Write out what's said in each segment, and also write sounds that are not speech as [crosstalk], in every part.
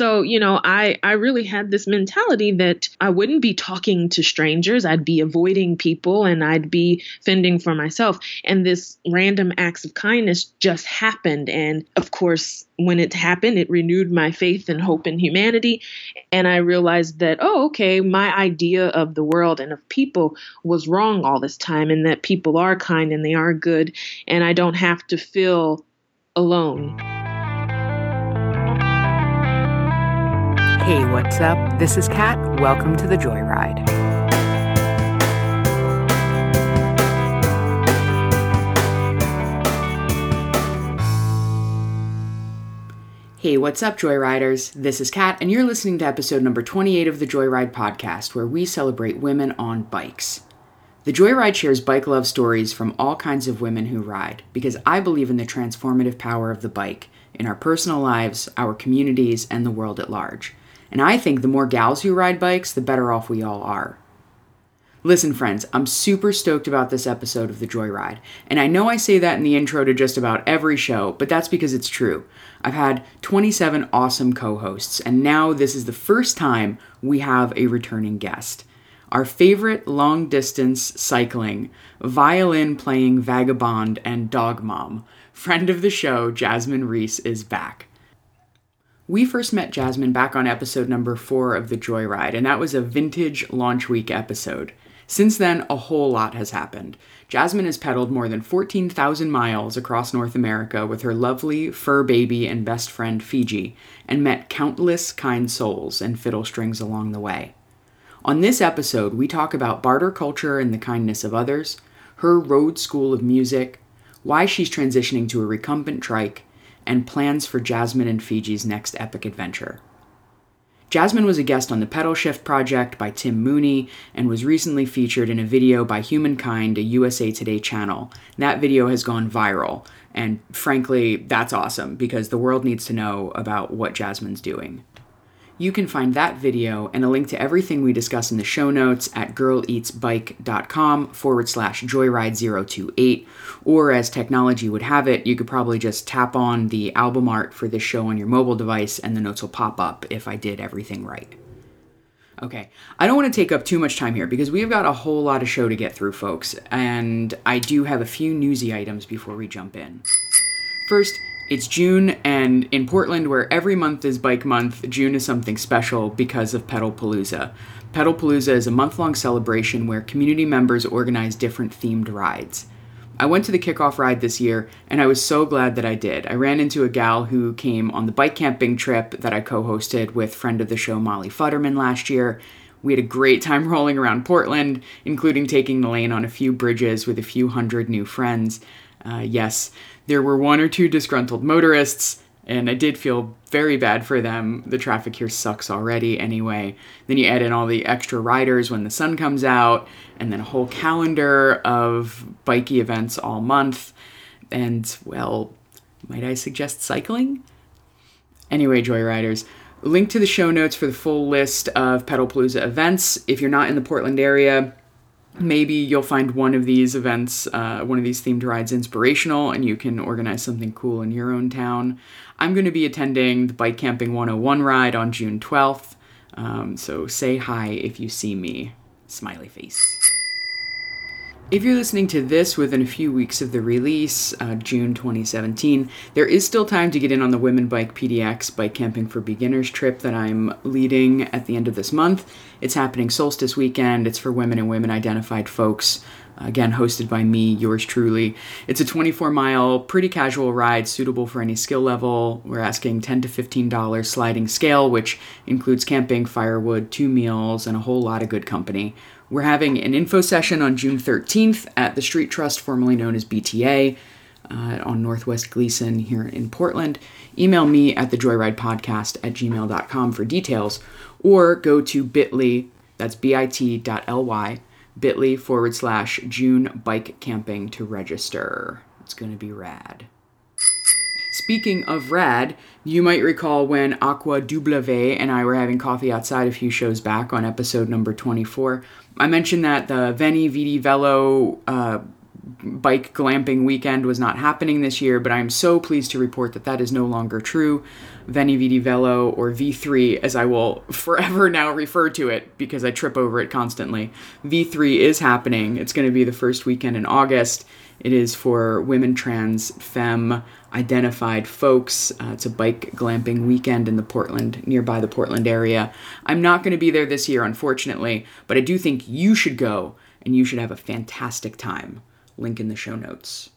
So, you know, I, I really had this mentality that I wouldn't be talking to strangers. I'd be avoiding people and I'd be fending for myself. And this random acts of kindness just happened. And of course, when it happened, it renewed my faith and hope in humanity. And I realized that, oh, okay, my idea of the world and of people was wrong all this time, and that people are kind and they are good. And I don't have to feel alone. Hey, what's up? This is Kat. Welcome to the Joyride. Hey, what's up, Joyriders? This is Kat, and you're listening to episode number 28 of the Joyride podcast, where we celebrate women on bikes. The Joyride shares bike love stories from all kinds of women who ride, because I believe in the transformative power of the bike in our personal lives, our communities, and the world at large. And I think the more gals who ride bikes, the better off we all are. Listen, friends, I'm super stoked about this episode of The Joyride. And I know I say that in the intro to just about every show, but that's because it's true. I've had 27 awesome co hosts, and now this is the first time we have a returning guest. Our favorite long distance cycling, violin playing vagabond, and dog mom, friend of the show, Jasmine Reese, is back. We first met Jasmine back on episode number four of The Joyride, and that was a vintage launch week episode. Since then, a whole lot has happened. Jasmine has pedaled more than 14,000 miles across North America with her lovely fur baby and best friend Fiji, and met countless kind souls and fiddle strings along the way. On this episode, we talk about barter culture and the kindness of others, her road school of music, why she's transitioning to a recumbent trike, and plans for Jasmine and Fiji's next epic adventure. Jasmine was a guest on the Pedalshift project by Tim Mooney and was recently featured in a video by Humankind, a USA Today channel. That video has gone viral, and frankly, that's awesome because the world needs to know about what Jasmine's doing. You can find that video and a link to everything we discuss in the show notes at girleatsbike.com forward slash joyride028. Or as technology would have it, you could probably just tap on the album art for this show on your mobile device and the notes will pop up if I did everything right. Okay, I don't want to take up too much time here because we've got a whole lot of show to get through, folks, and I do have a few newsy items before we jump in. First, it's June, and in Portland, where every month is Bike Month, June is something special because of Pedalpalooza. Pedal Palooza is a month long celebration where community members organize different themed rides. I went to the kickoff ride this year, and I was so glad that I did. I ran into a gal who came on the bike camping trip that I co hosted with friend of the show Mollie Futterman last year. We had a great time [laughs] rolling around Portland, including taking the lane on a few bridges with a few hundred new friends. Uh, yes, there were one or two disgruntled motorists, and I did feel very bad for them. The traffic here sucks already anyway. Then you add in all the extra riders when the sun comes out, and then a whole calendar of bikey events all month. And, well, might I suggest cycling? Anyway, Joyriders, link to the show notes for the full list of Pedalpalooza events. If you're not in the Portland area, maybe you'll find one of these events, uh, one of these themed rides inspirational, and you can organize something cool in your own town. I'm going to be attending the Bike Camping 101 ride on June 12th, um, so say hi if you see me. Smiley face. If you're listening to this within a few weeks of the release, uh, June 2017, there is still time to get in on the Women Bike PDX Bike Camping for Beginners trip that I'm leading at the end of this month. It's happening solstice weekend. It's for women and women identified folks. Again, hosted by me, yours truly. It's a 24 mile, pretty casual ride suitable for any skill level. We're asking 10 to $15 sliding scale, which includes camping, firewood, two meals, and a whole lot of good company. We're having an info session on June 13th at the Street Trust, formerly known as BTA, uh, on Northwest Gleason here in Portland. Email me at thejoyridepodcast at gmail.com for details, or go to bit.ly, that's bit.ly, bit.ly forward slash June bike camping to register. It's going to be rad. Speaking of rad, you might recall when Aqua W and I were having coffee outside a few shows back on episode number 24. I mentioned that the Veni Vidi Velo uh, bike glamping weekend was not happening this year, but I'm so pleased to report that that is no longer true. Veni Vidi Velo, or V3, as I will forever now refer to it because I trip over it constantly. V3 is happening. It's going to be the first weekend in August. It is for women, trans, femme, identified folks. Uh, it's a bike glamping weekend in the Portland, nearby the Portland area. I'm not going to be there this year, unfortunately, but I do think you should go and you should have a fantastic time. Link in the show notes.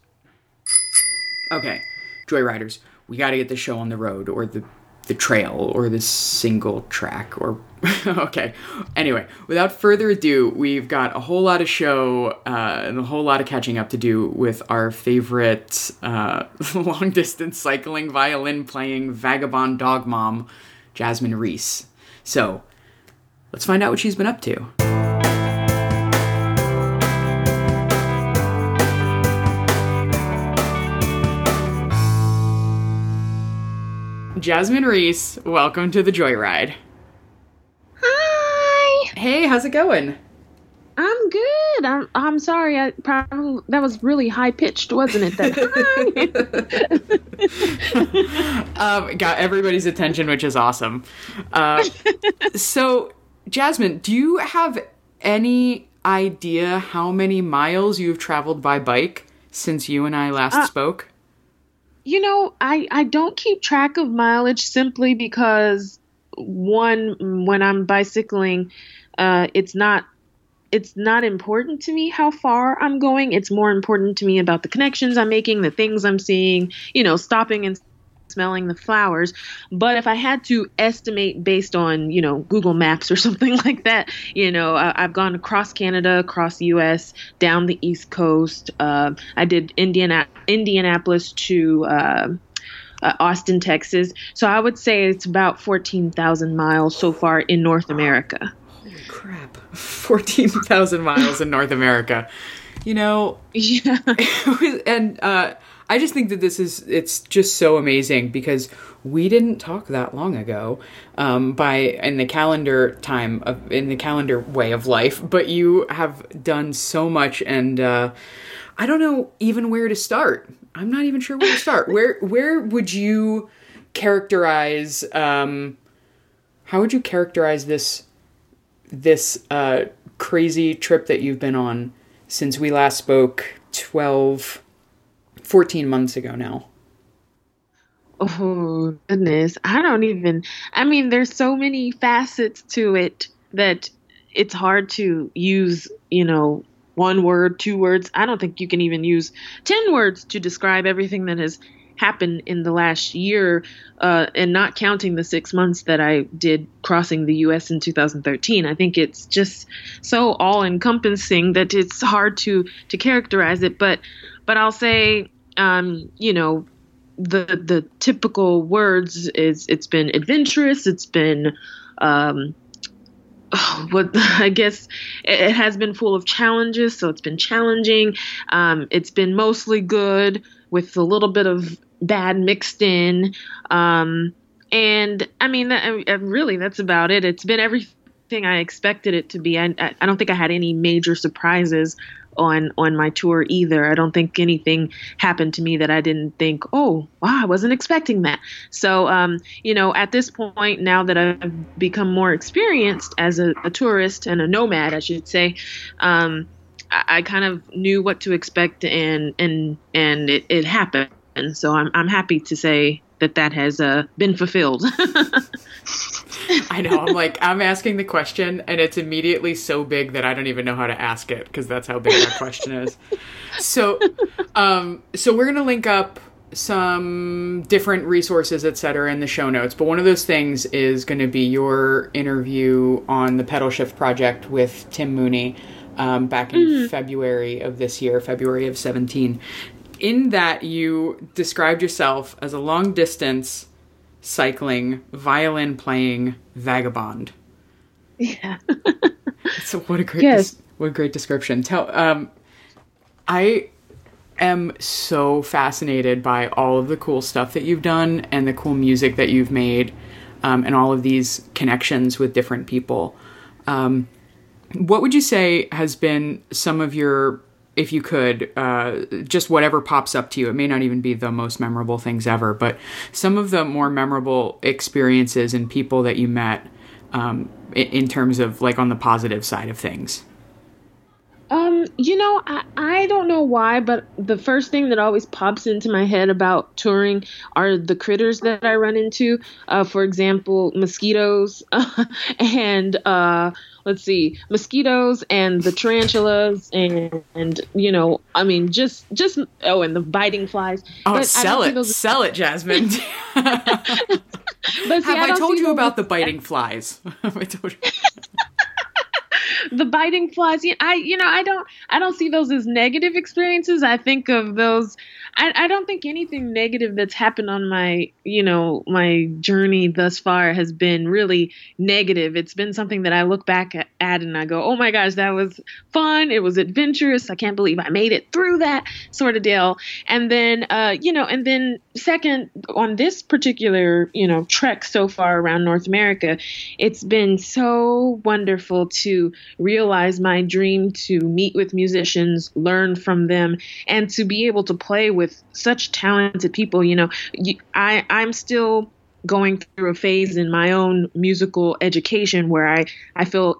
Okay, Joyriders, we got to get the show on the road or the the trail or the single track or [laughs] okay. Anyway without further ado we've got a whole lot of show uh, and a whole lot of catching up to do with our favorite uh, [laughs] long distance cycling violin playing vagabond dog mom jasmine reese. So let's find out what she's been up to Jasmine Reese, welcome to the Joyride. Hi. Hey, how's it going? I'm good. I'm I'm sorry. I probably that was really high pitched, wasn't it? That [laughs] [laughs] um, got everybody's attention, which is awesome. Uh, [laughs] so, Jasmine, do you have any idea how many miles you've traveled by bike since you and I last uh, spoke? You know, I I don't keep track of mileage simply because one when I'm bicycling, uh, it's not it's not important to me how far I'm going. It's more important to me about the connections I'm making, the things I'm seeing, you know, stopping and smelling the flowers. But if I had to estimate based on, you know, Google Maps or [laughs] something like that, you know, I, have gone across Canada, across the U.S., down the East Coast. Uh, I did Indiana, Indianapolis to. Uh, uh, Austin, Texas. So I would say it's about 14,000 miles so far in North America. Holy crap. 14,000 miles in North America. You know, [laughs] yeah. [laughs] and uh, I just think that this is it's just so amazing because we didn't talk that long ago um, by in the calendar time of in the calendar way of life, but you have done so much and uh, I don't know even where to start. I'm not even sure where to start. [laughs] where where would you characterize um, how would you characterize this this uh, crazy trip that you've been on since we last spoke 12 14 months ago now. Oh, goodness. I don't even, I mean, there's so many facets to it that it's hard to use, you know, one word, two words. I don't think you can even use 10 words to describe everything that has happened in the last year, uh, and not counting the six months that I did crossing the U.S. in 2013. I think it's just so all encompassing that it's hard to to characterize it. But but I'll say um, you know, the the typical words is it's been adventurous, it's been um, what [laughs] I guess it has been full of challenges, so it's been challenging. Um, it's been mostly good with a little bit of bad mixed in. Um, and I mean, that, really, that's about it. It's been everything I expected it to be. I, I don't think I had any major surprises on on my tour either. I don't think anything happened to me that I didn't think, oh, wow, I wasn't expecting that. So, um, you know, at this point, now that I've become more experienced as a, a tourist and a nomad, I should say, um, I, I, kind of knew what to expect, and and and it, it happened. And so I'm I'm happy to say that that has uh, been fulfilled. [laughs] I know. I'm like, I'm asking the question, and it's immediately so big that I don't even know how to ask it because that's how big that question is. So, um, so we're gonna link up some different resources, etc., in the show notes. But one of those things is going to be your interview on the Pedalshift project with Tim Mooney um, back in mm-hmm. February of this year, February of 17 in that you described yourself as a long distance cycling, violin playing vagabond. Yeah. [laughs] so what a great yes. des- what a great description. Tell um I am so fascinated by all of the cool stuff that you've done and the cool music that you've made um, and all of these connections with different people. Um, what would you say has been some of your if you could, uh, just whatever pops up to you. It may not even be the most memorable things ever, but some of the more memorable experiences and people that you met um, in, terms of like on the positive side of things. Um, you know, I, I don't know why, but the first thing that always pops into my head about touring are the critters that I run into. Uh, for example, mosquitoes [laughs] and uh, let's see, mosquitoes and the tarantulas and, and you know, I mean, just just oh, and the biting flies. Oh, but sell it, those... sell it, Jasmine. [laughs] but [laughs] see, Have I, I told you about the biting flies? Have I told you? The biting flies. I you know I don't I don't see those as negative experiences. I think of those. I, I don't think anything negative that's happened on my you know my journey thus far has been really negative. It's been something that I look back at, and I go, oh my gosh, that was fun. It was adventurous. I can't believe I made it through that sort of deal. And then uh, you know, and then second on this particular you know trek so far around North America, it's been so wonderful to realize my dream to meet with musicians, learn from them, and to be able to play with such talented people. You know, I I'm still going through a phase in my own musical education where I I feel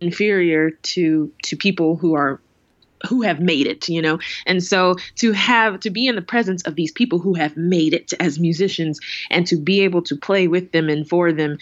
inferior to to people who are who have made it you know? And so to have to be in the presence of these people who have made it as musicians and to be able to play with them and for them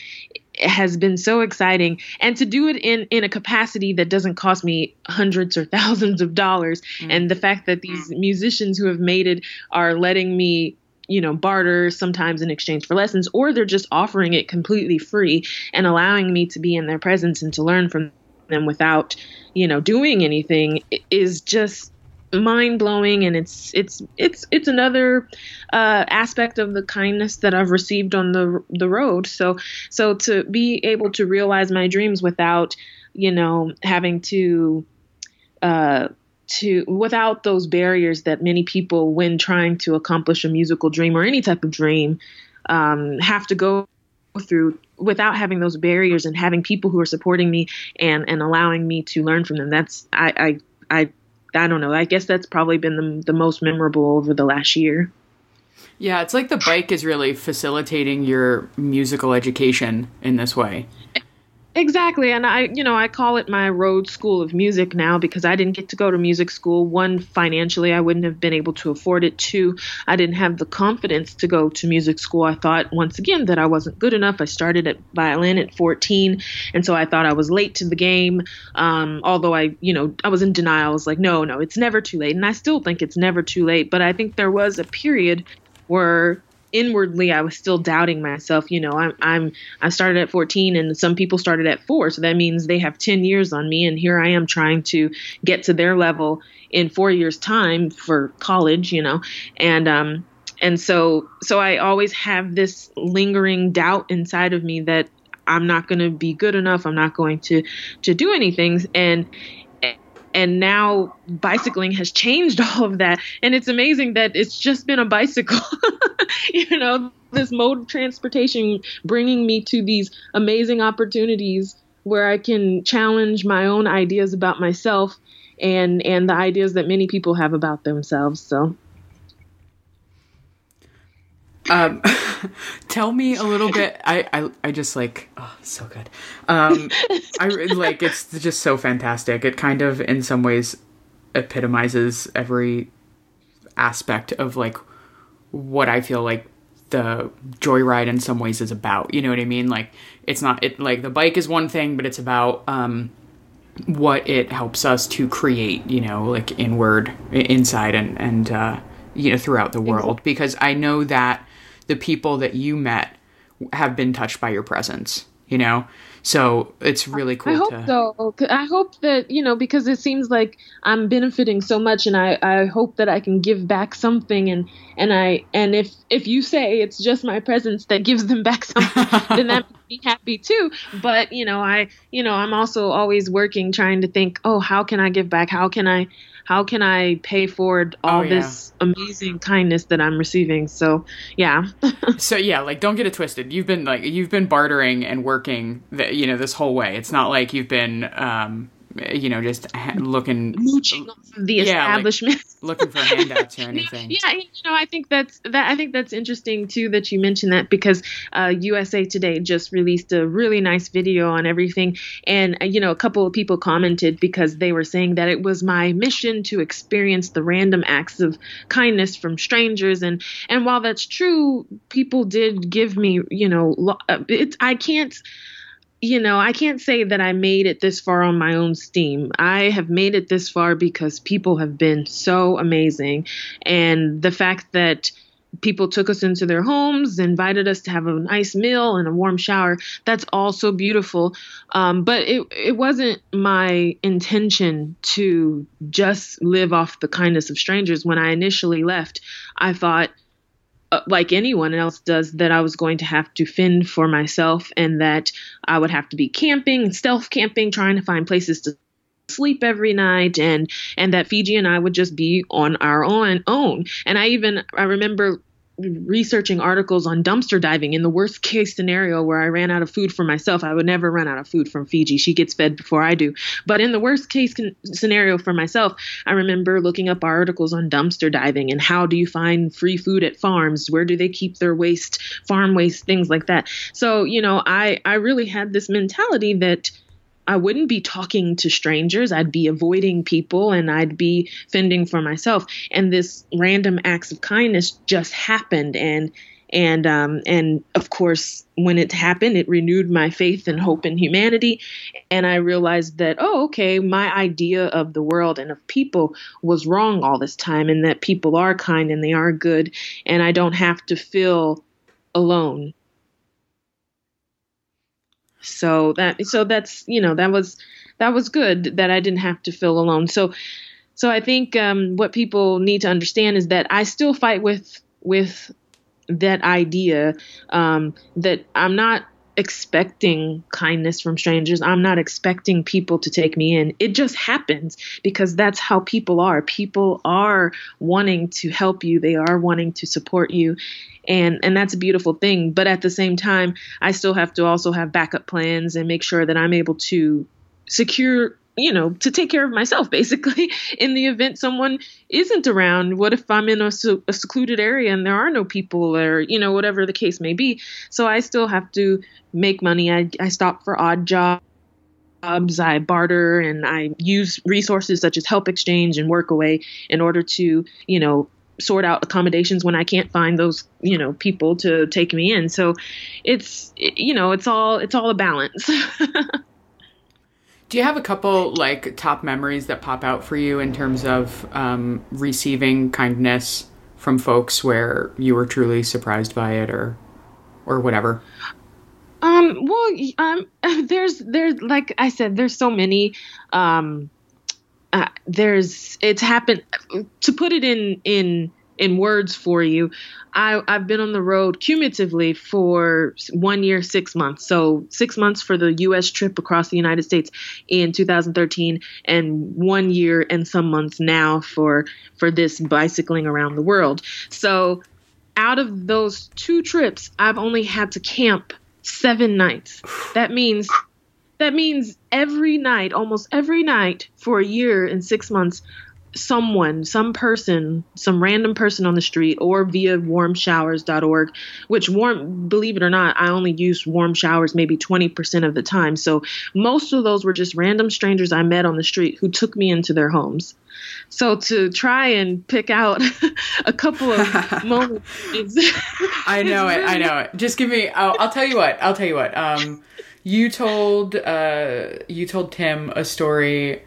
has been so exciting. And to do it in in a capacity that doesn't cost me hundreds or thousands of dollars. Mm-hmm. and the fact that these musicians who have made it are letting me you know barter sometimes in exchange for lessons or they're just offering it completely free and allowing me to be in their presence and to learn from them without you know doing anything is just mind blowing, and it's it's it's it's another uh, aspect of the kindness that I've received on the the road. So so to be able to realize my dreams without you know having to uh, to without those barriers that many people when trying to accomplish a musical dream or any type of dream um, have to go through without having those barriers and having people who are supporting me and and allowing me to learn from them that's i i i I don't know. I guess that's probably been the, the most memorable over the last year. Yeah, it's like the bike is really facilitating your musical education in this way. Exactly. And I, you know, I call it my road school of music now because I didn't get to go to music school. One, financially, I wouldn't have been able to afford it. Two, I didn't have the confidence to go to music school. I thought, once again, that I wasn't good enough. I started at violin at 14. And so I thought I was late to the game. Um, although I, you know, I was in denial. I was like, no, no, it's never too late. And I still think it's never too late. But I think there was a period where inwardly I was still doubting myself. You know, I'm I'm I started at 14 and some people started at 4, so that means they have 10 years on me and here I am trying to get to their level in 4 years time for college, you know. And um and so so I always have this lingering doubt inside of me that I'm not going to be good enough. I'm not going to to do anything and and now bicycling has changed [laughs] all of that. And it's amazing that it's just been a bicycle. [laughs] You know this mode of transportation bringing me to these amazing opportunities where i can challenge my own ideas about myself and and the ideas that many people have about themselves. So um, [laughs] tell me a little bit. I, I, I just like, oh, so good. Um, I like, it's just so fantastic. It kind of, in some ways, epitomizes every aspect of like what I feel like the joyride in some ways is about. You know what I mean? Like, it's not, it like the bike is one thing, but it's about, um, what it helps us to create, you know, like inward, inside, and, and, uh, you know, throughout the world. Because I know that the people that you met have been touched by your presence you know? So it's really cool i hope to... so i hope that you know because it seems like i'm benefiting so much and i i hope that i can give back something and and i and if if you say it's just my presence that gives them [laughs] back something then that makes me happy too. But you know i you know i'm also always working trying to think oh how can i give back? How can i how can I pay forward all oh, yeah. this amazing kindness that I'm receiving? So, yeah. [laughs] so yeah, like don't get it twisted. You've been like you've been bartering and working, the, you know, this whole way. It's not like you've been um, you know, just looking mooching the yeah, establishment, like looking for handouts or [laughs] anything. yeah, you know, I think that's that. I think that's interesting too that you mentioned that because uh, USA Today just released a really nice video on everything, and uh, you know, a couple of people commented because they were saying that it was my mission to experience the random acts of kindness from strangers, and and while that's true, people did give me, you know, lo- uh, it's I can't you know, I can't say that I made it this far on my own steam. I have made it this far because people have been so amazing. And the fact that people took us into their homes, invited us to have a nice meal and a warm shower, that's all so beautiful. Um, but it, it wasn't my intention to just live off the kindness of strangers. When I initially left, I thought, Uh, like anyone else does, that I was going to have to fend for myself and that I would have to be camping, stealth camping, trying to find places to sleep every night and and that Fiji and I would just be on our own own. And I even I remember researching articles on dumpster diving in the worst case scenario where I ran out of food for myself. I would never run out of food from Fiji. She gets fed before I do. But in the worst case con- scenario for myself, I remember looking up articles on dumpster diving and how do you find free food at farms? Where do they keep their waste, farm waste, things like that. So, you know, I I really had this mentality that I wouldn't be talking to strangers. I'd be avoiding people and I'd be fending for myself. And this random acts of kindness just happened. And and um, and of course, when it happened, it renewed my faith and hope in humanity. And I realized that, oh, okay, my idea of the world and of people was wrong all this time, and that people are kind and they are good, and I don't have to feel alone so that so that's you know that was that was good that I didn't have to feel alone. So so I think um, what people need to understand is that I still fight with with that idea um, that I'm not expecting kindness from strangers. I'm not expecting people to take me in. It just happens because that's how people are. People are wanting to help you. They are wanting to support you and and that's a beautiful thing but at the same time i still have to also have backup plans and make sure that i'm able to secure you know to take care of myself [laughs] basically in the event someone isn't around what if i'm in a, a secluded area and there are no people or you know whatever the case may be so i still have to make money i, I stop for odd jobs I barter and I use resources such as Help Exchange and Workaway in order to, you know, sort out accommodations when I can't find those, you know, people to take me in. So it's you know, it's all it's all a balance. [laughs] Do you have a couple like top memories that pop out for you in terms of um, receiving kindness from folks where you were truly surprised by it or or whatever? Um, well, um, [laughs] there's there's like I said, there's so many um uh, there's it's happened to put it in in in words for you I, i've been on the road cumulatively for one year six months. So six months for the us trip across the united states in 2013 and one year and some months now for for this bicycling around the world. So out of those two trips i've only had to camp seven nights. That means that means every night, almost every night for a year and six months, someone, some person, some random person on the street or via warmshowers.org, which warm, believe it or not, I only use warm showers maybe 20% of the time. So most of those were just random strangers I met on the street who took me into their homes. So to try and pick out [laughs] a couple of [laughs] moments, [laughs] I know it. I know it. Just give me. I'll, I'll, tell you what. I'll tell you what. Um, you told uh, you told Tim a story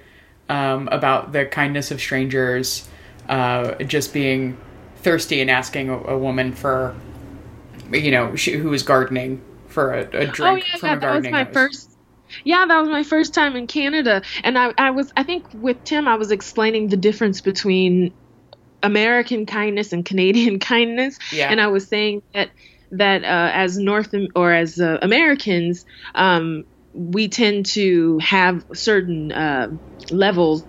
um, about the kindness of strangers, uh, just being thirsty and asking a, a woman for, you know, she, who was gardening for a, a drink oh, yeah, from yeah, a gardening. That was my first. Yeah, that was my first time in Canada, and I, I was I think with Tim I was explaining the difference between American kindness and Canadian [laughs] kindness, yeah. and I was saying that that uh, as North or as uh, Americans, um, we tend to have certain uh, levels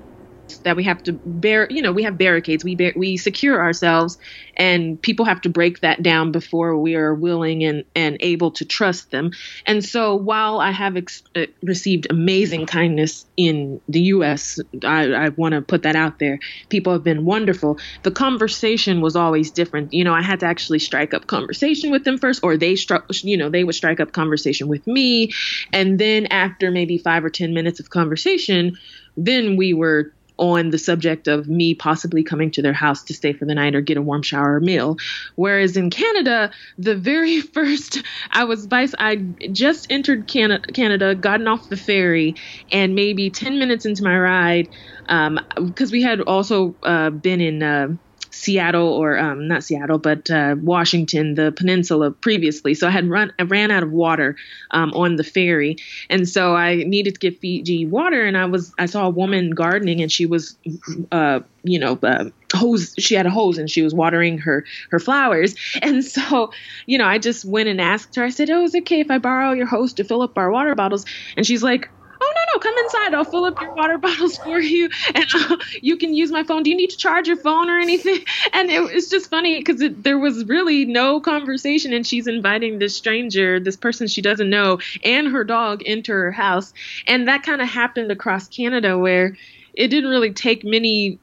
that we have to bear you know we have barricades. We we secure ourselves and people have to break that down before we are willing and and able to trust them. And so while i have ex- uh, received amazing kindness in the us i, I want to put that out there. People have been wonderful. The conversation was always different. You know i had to actually strike up conversation with them first or they struck you know they would strike up conversation with me. And then after maybe five or ten minutes of conversation then we were on the subject of me possibly coming to their house to stay for the night or get a warm shower or meal. Whereas in Canada, the very [laughs] first I was vice I just entered Canada, Canada, gotten off the ferry, and maybe 10 minutes into my ride, because um, we had also uh, been in. Uh, Seattle or um, not Seattle, but uh, Washington, the peninsula previously. So I had run, I ran out of water um, on the ferry, and so I needed to get Fiji water. And I was, I saw a woman gardening, and she was, uh, you know, uh, hose. She had a hose, and she was watering her her flowers. [laughs] And so, you know, I just went and asked her. I said, "Oh, is it okay if I borrow your hose to fill up our water bottles?" And she's like, no come inside. I'll fill up your water [laughs] bottles for you and uh, you can use my phone. Do you need to charge your phone or anything? [laughs] And it was just funny because there was really no conversation and she's inviting this stranger this person she doesn't know and her dog into her house. And that kind of happened across canada where it didn't really take many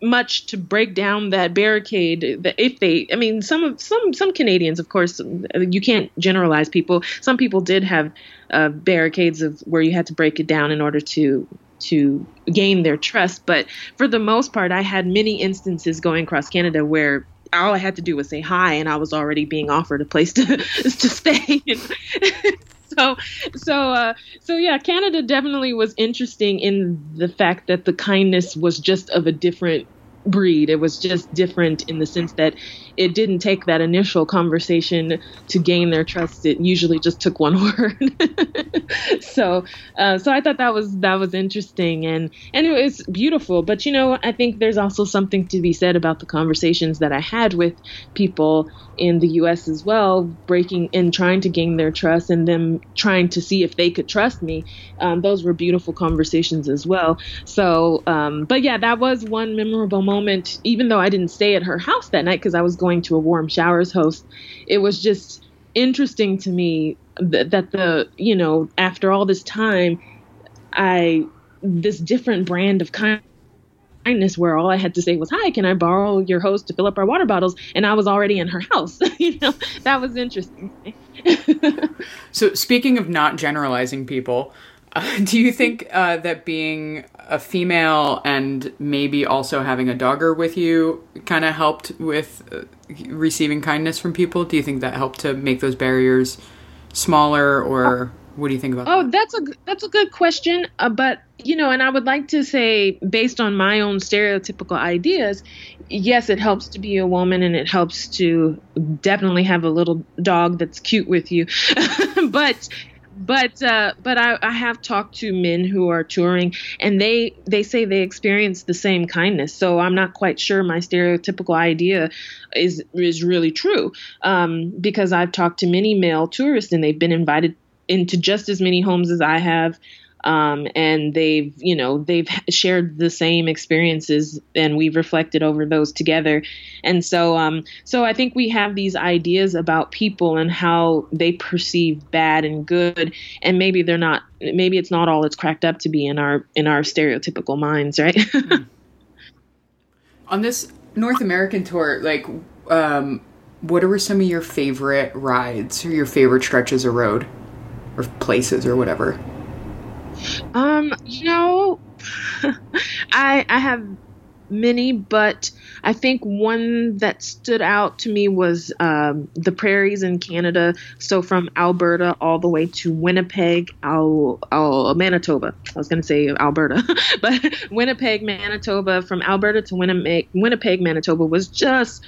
much to break down that barricade that if they i mean some of some some canadians of course you can't generalize people. Some people did have uh, barricades of where you had to break it down in order to to gain their trust. But for the most part i had many instances going across canada where all i had to do was say hi and i was already being offered a place to [laughs] to stay [laughs] so so uh, so yeah, Canada definitely was interesting in the fact that the kindness was just of a different breed. It was just different in the sense that it didn't take that initial conversation to gain their trust. It usually just took one [laughs] word. [laughs] so, uh, so I thought that was that was interesting and and it was beautiful. But you know, I think there's also something to be said about the conversations that I had with people in the U.S. as well, breaking and trying to gain their trust and them trying to see if they could trust me. Um, those were beautiful conversations as well. So, um, but yeah, that was one memorable moment. Even though I didn't stay at her house that night because I was going going to a warm showers host, it was just interesting to me that, that the, you know, after all this time, I, this different brand of kindness where all I had to say was, Hi, can I borrow your hose to fill up our water bottles? And I was already in her house. [laughs] you know, that was interesting. [laughs] so, speaking of not generalizing people, uh, [laughs] do you think uh, that being a female and maybe also having a dogger with you kind of helped with uh, receiving kindness from people? Do you think that helped to make those barriers smaller, or what do you think about? Oh, that? that's a that's a good question. Uh, but you know, and I would like to say, based on my own stereotypical ideas, yes, it helps to be a woman, and it helps to definitely have a little dog that's cute with you. [laughs] but but uh, but I, I have talked to men who are touring, and they they say they experience the same kindness. So I'm not quite sure my stereotypical idea is is really true, um, because I've talked to many male tourists, and they've been invited into just as many homes as I have um, and they've you know they've shared the same experiences and we've reflected over those together. And so um, so i think we have these ideas about people and how they perceive bad and good. And maybe they're not maybe it's not all it's cracked up to be in our in our stereotypical minds right? [laughs] On this north american tour like um, what were some of your favorite rides or your favorite stretches of road or places or whatever um, you know, [laughs] I I have many, but I think one that stood out to me was um, the prairies in Canada. So from Alberta all the way to Winnipeg, Al, Al Manitoba. I was going to say Alberta, [laughs] but Winnipeg, Manitoba. From Alberta to Winnipeg, Winnipeg, Manitoba was just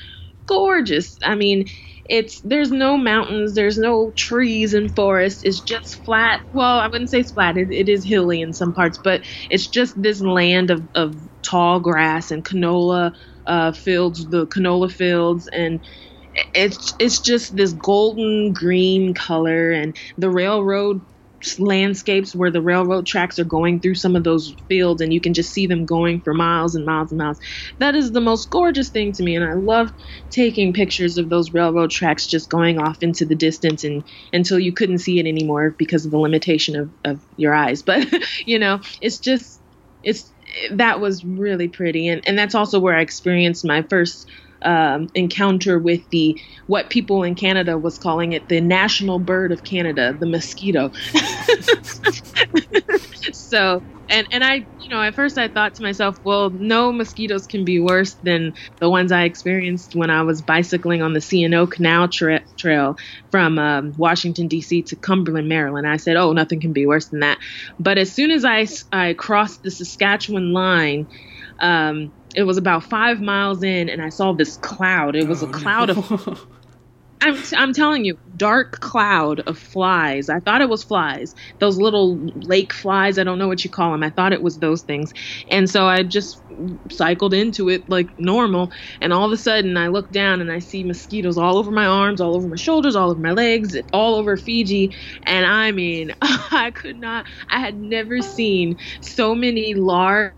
gorgeous. I mean, it's there's no mountains, there's no trees and forests. It's just flat. Well, I wouldn't say it's flat. It, it is hilly in some parts, but it's just this land of, of tall grass and canola uh, fields, the canola fields, and it's it's just this golden green color, and the railroad landscapes where the railroad tracks are going through some of those fields and you can just see them going for miles and miles and miles. That is the most gorgeous thing to me and I love taking pictures of those railroad tracks just going off into the distance and until you couldn't see it anymore because of the limitation of, of your eyes. [laughs] But you know, it's just it's that was really pretty and, and that's also where I experienced my first um, encounter with the what people in Canada was calling it the national bird of Canada, the mosquito. [laughs] so and and I you know at first I thought to myself, well, no mosquitoes can be worse than the ones I experienced when I was bicycling on the C&O Canal tra- Trail from um, Washington D.C. to Cumberland, Maryland. I said, oh, nothing can be worse than that. But as soon as I I crossed the Saskatchewan line. Um, it was about five miles in, and I saw this cloud. It was oh, a cloud no. of. [laughs] I'm, t- I'm telling you, dark cloud of flies. I thought it was flies, those little lake flies. I don't know what you call them. I thought it was those things, and so I just cycled into it like normal. And all of a sudden, I look down and I see mosquitoes all over my arms, all over my shoulders, all over my legs, all over Fiji. And I mean, [laughs] I could not. I had never seen so many large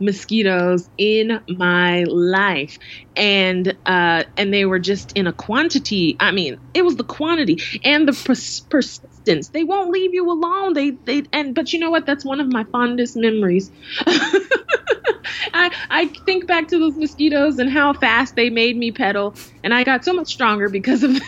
mosquitoes in my life. And uh and they were just in a quantity. I mean it was the quantity and the pers- persistence. They won't leave you alone. They they and but you know what? That's one of my fondest memories. [laughs] I, I think back to those mosquitoes and how fast they made me pedal, and I got so much stronger because of [laughs]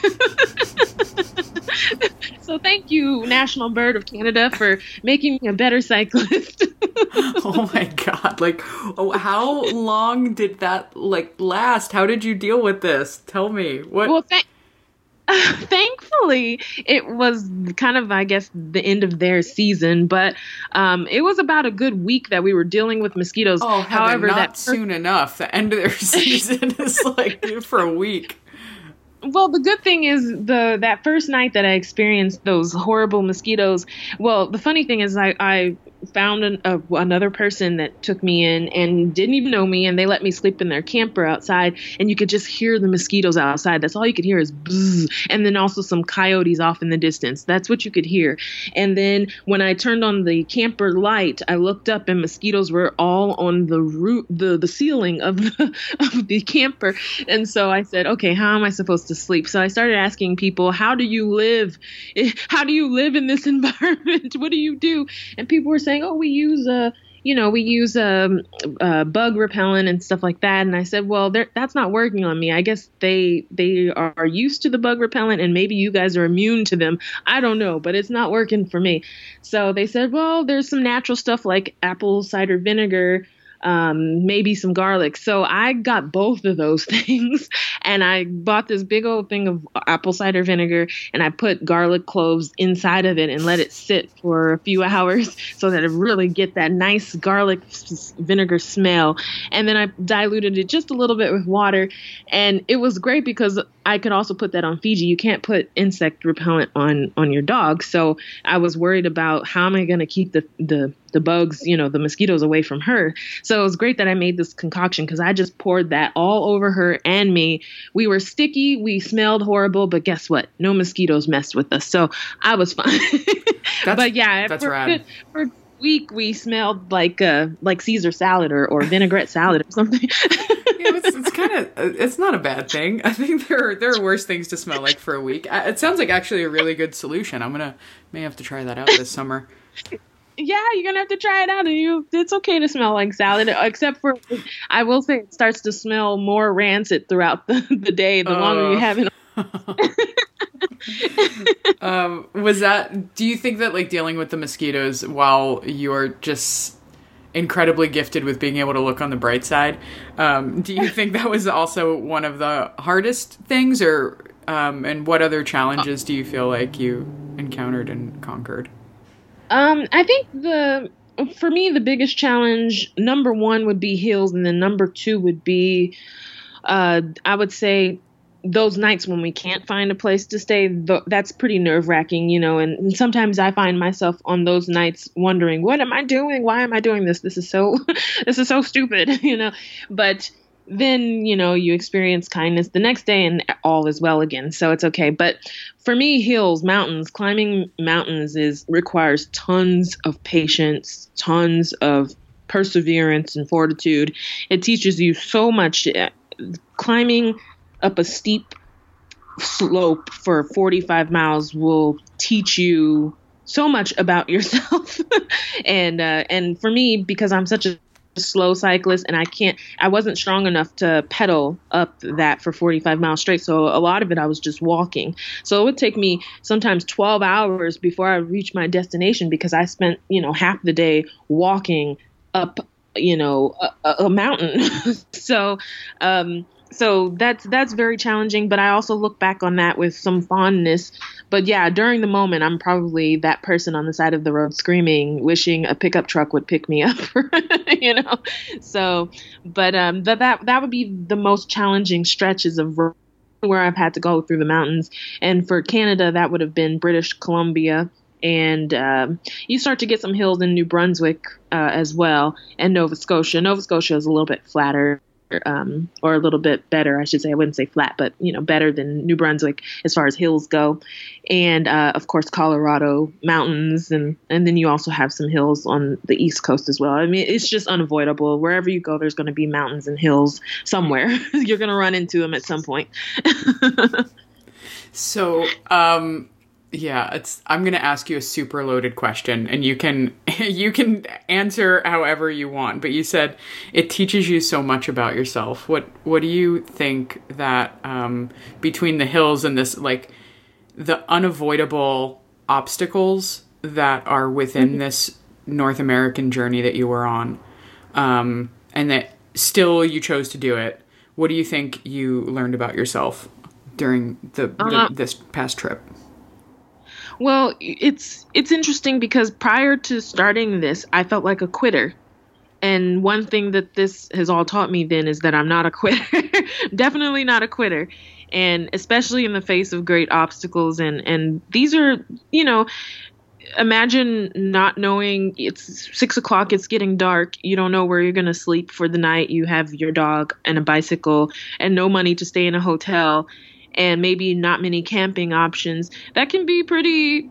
so thank you, National Bird of Canada, for making me a better cyclist. [laughs] oh my god! Like, oh, how long did that like last? How did you deal with this? Tell me. What? Well, th- [laughs] thankfully, it was kind of, I guess, the end of their season, but um, it was about a good week that we were dealing with mosquitoes. Oh, however, not that soon enough. The end of their [laughs] season is like for a week well the good thing is the that first night that i experienced those horrible mosquitoes well the funny thing is i i found an, another person that took me in and didn't even know me and they let me sleep in their camper outside and you could just hear the mosquitoes outside. That's all you could hear is bzzz, and then also some coyotes off in the distance. That's what you could hear. And then when i turned on the camper light i looked up and mosquitoes were all on the roof the the ceiling of the, [laughs] of the camper. And so i said okay how am i supposed to sleep? So i started asking people how do you live? [laughs] How do you live in this [laughs] environment? What do you do? And people were saying, "Oh, we use a." you know, we use um, uh, bug repellent and stuff like that. And I said, well, that's not working on me. I guess they they are used to the bug repellent, and maybe you guys are immune to them. I don't know, but it's not working for me. So they said, well, there's some natural stuff like apple cider vinegar um, maybe some garlic. So I got both of those [laughs] things and I bought this big old thing of apple cider vinegar and I put garlic cloves inside of it and let it sit for a few [laughs] hours so that it really get that nice garlic vinegar smell. And then I diluted it just a little bit with water and it was great because I could also put that on Fiji. You can't put insect repellent on on your dog. So I was worried about how am I going to keep the the the bugs, you know, the mosquitoes away from her. So it was great that I made this concoction because I just poured that all over her and me. We were sticky, we smelled horrible, but guess what? No mosquitoes messed with us. So I was fine. [laughs] but yeah, that's for, rad. For, week we smelled like uh like Caesar salad or, or vinaigrette salad or something. [laughs] yeah, [laughs] it's, it's kind of it's not a bad thing. I think there are there are worse things to smell like for a week. It sounds like actually a really good solution. I'm gonna may have to try that out this summer yeah, you're gonna have to try it out. And you, it's okay to smell like salad, except for I will say it starts to smell more rancid throughout the, the day the uh, longer you have it. [laughs] um, was that? Do you think that like dealing with the mosquitoes while you're just incredibly gifted with being able to look on the bright side, um, do you think that was also one of the hardest things, or um, and what other challenges do you feel like you encountered and conquered? Um, I think the for me the biggest challenge number one would be hills, and then number two would be, uh, I would say those nights when we can't find a place to stay th- that's pretty nerve wracking you know and, and, sometimes i find myself on those nights wondering what am i doing? Why am i doing this? This is so [laughs] this is so stupid [laughs] you know? But then you know you experience kindness the next day and all is well again so it's okay. But for me hills mountains climbing mountains is requires tons of patience tons of perseverance and fortitude. It teaches you so much. Climbing up a steep slope for 45 miles will teach you so much about [laughs] yourself. And uh, and for me because i'm such a slow cyclist and I can't I wasn't strong enough to pedal up that for 45 miles straight. So a lot of it I was just walking. So it would take me sometimes 12 hours before I reached my destination because I spent you know half the day walking up you know a, a mountain. [laughs] So um so that's that's very challenging but i also look back on that with some fondness. But yeah during the moment i'm probably that person on the side of the road screaming wishing a pickup truck would pick me up [laughs] you know? So but um that that that would be the most challenging stretches of where i've had to go through the mountains. And for canada that would have been british columbia. And um, you start to get some hills in New Brunswick uh, as well, and Nova Scotia. Nova Scotia is a little bit flatter, um, or a little bit better, I should say. I wouldn't say flat, but you know, better than New Brunswick as far as hills go, and uh, of course Colorado mountains, and and then you also have some hills on the East Coast as well. I mean, it's just unavoidable. Wherever you go, there's going to be mountains and hills somewhere. [laughs] You're going to run into them at some point. [laughs] so, um, yeah, it's I'm going to ask you a super loaded question and you can [laughs] you can answer however you want, but you said it teaches you so much about yourself. What what do you think that um, between the hills and this like the unavoidable obstacles that are within mm-hmm. this North American journey that you were on um, and that still you chose to do it. What do you think you learned about yourself during the, the uh, this past trip? Well, it's it's interesting because prior to starting this, I felt like a quitter. And one thing that this has all taught me then is that I'm not a [laughs] quitter. Definitely not a quitter. And especially in the face of great obstacles and and these are, you know, imagine not knowing it's six o'clock it's getting dark you don't know where you're going to sleep for the night you have your dog and a bicycle and no money to stay in a hotel and maybe not many camping options, that can be pretty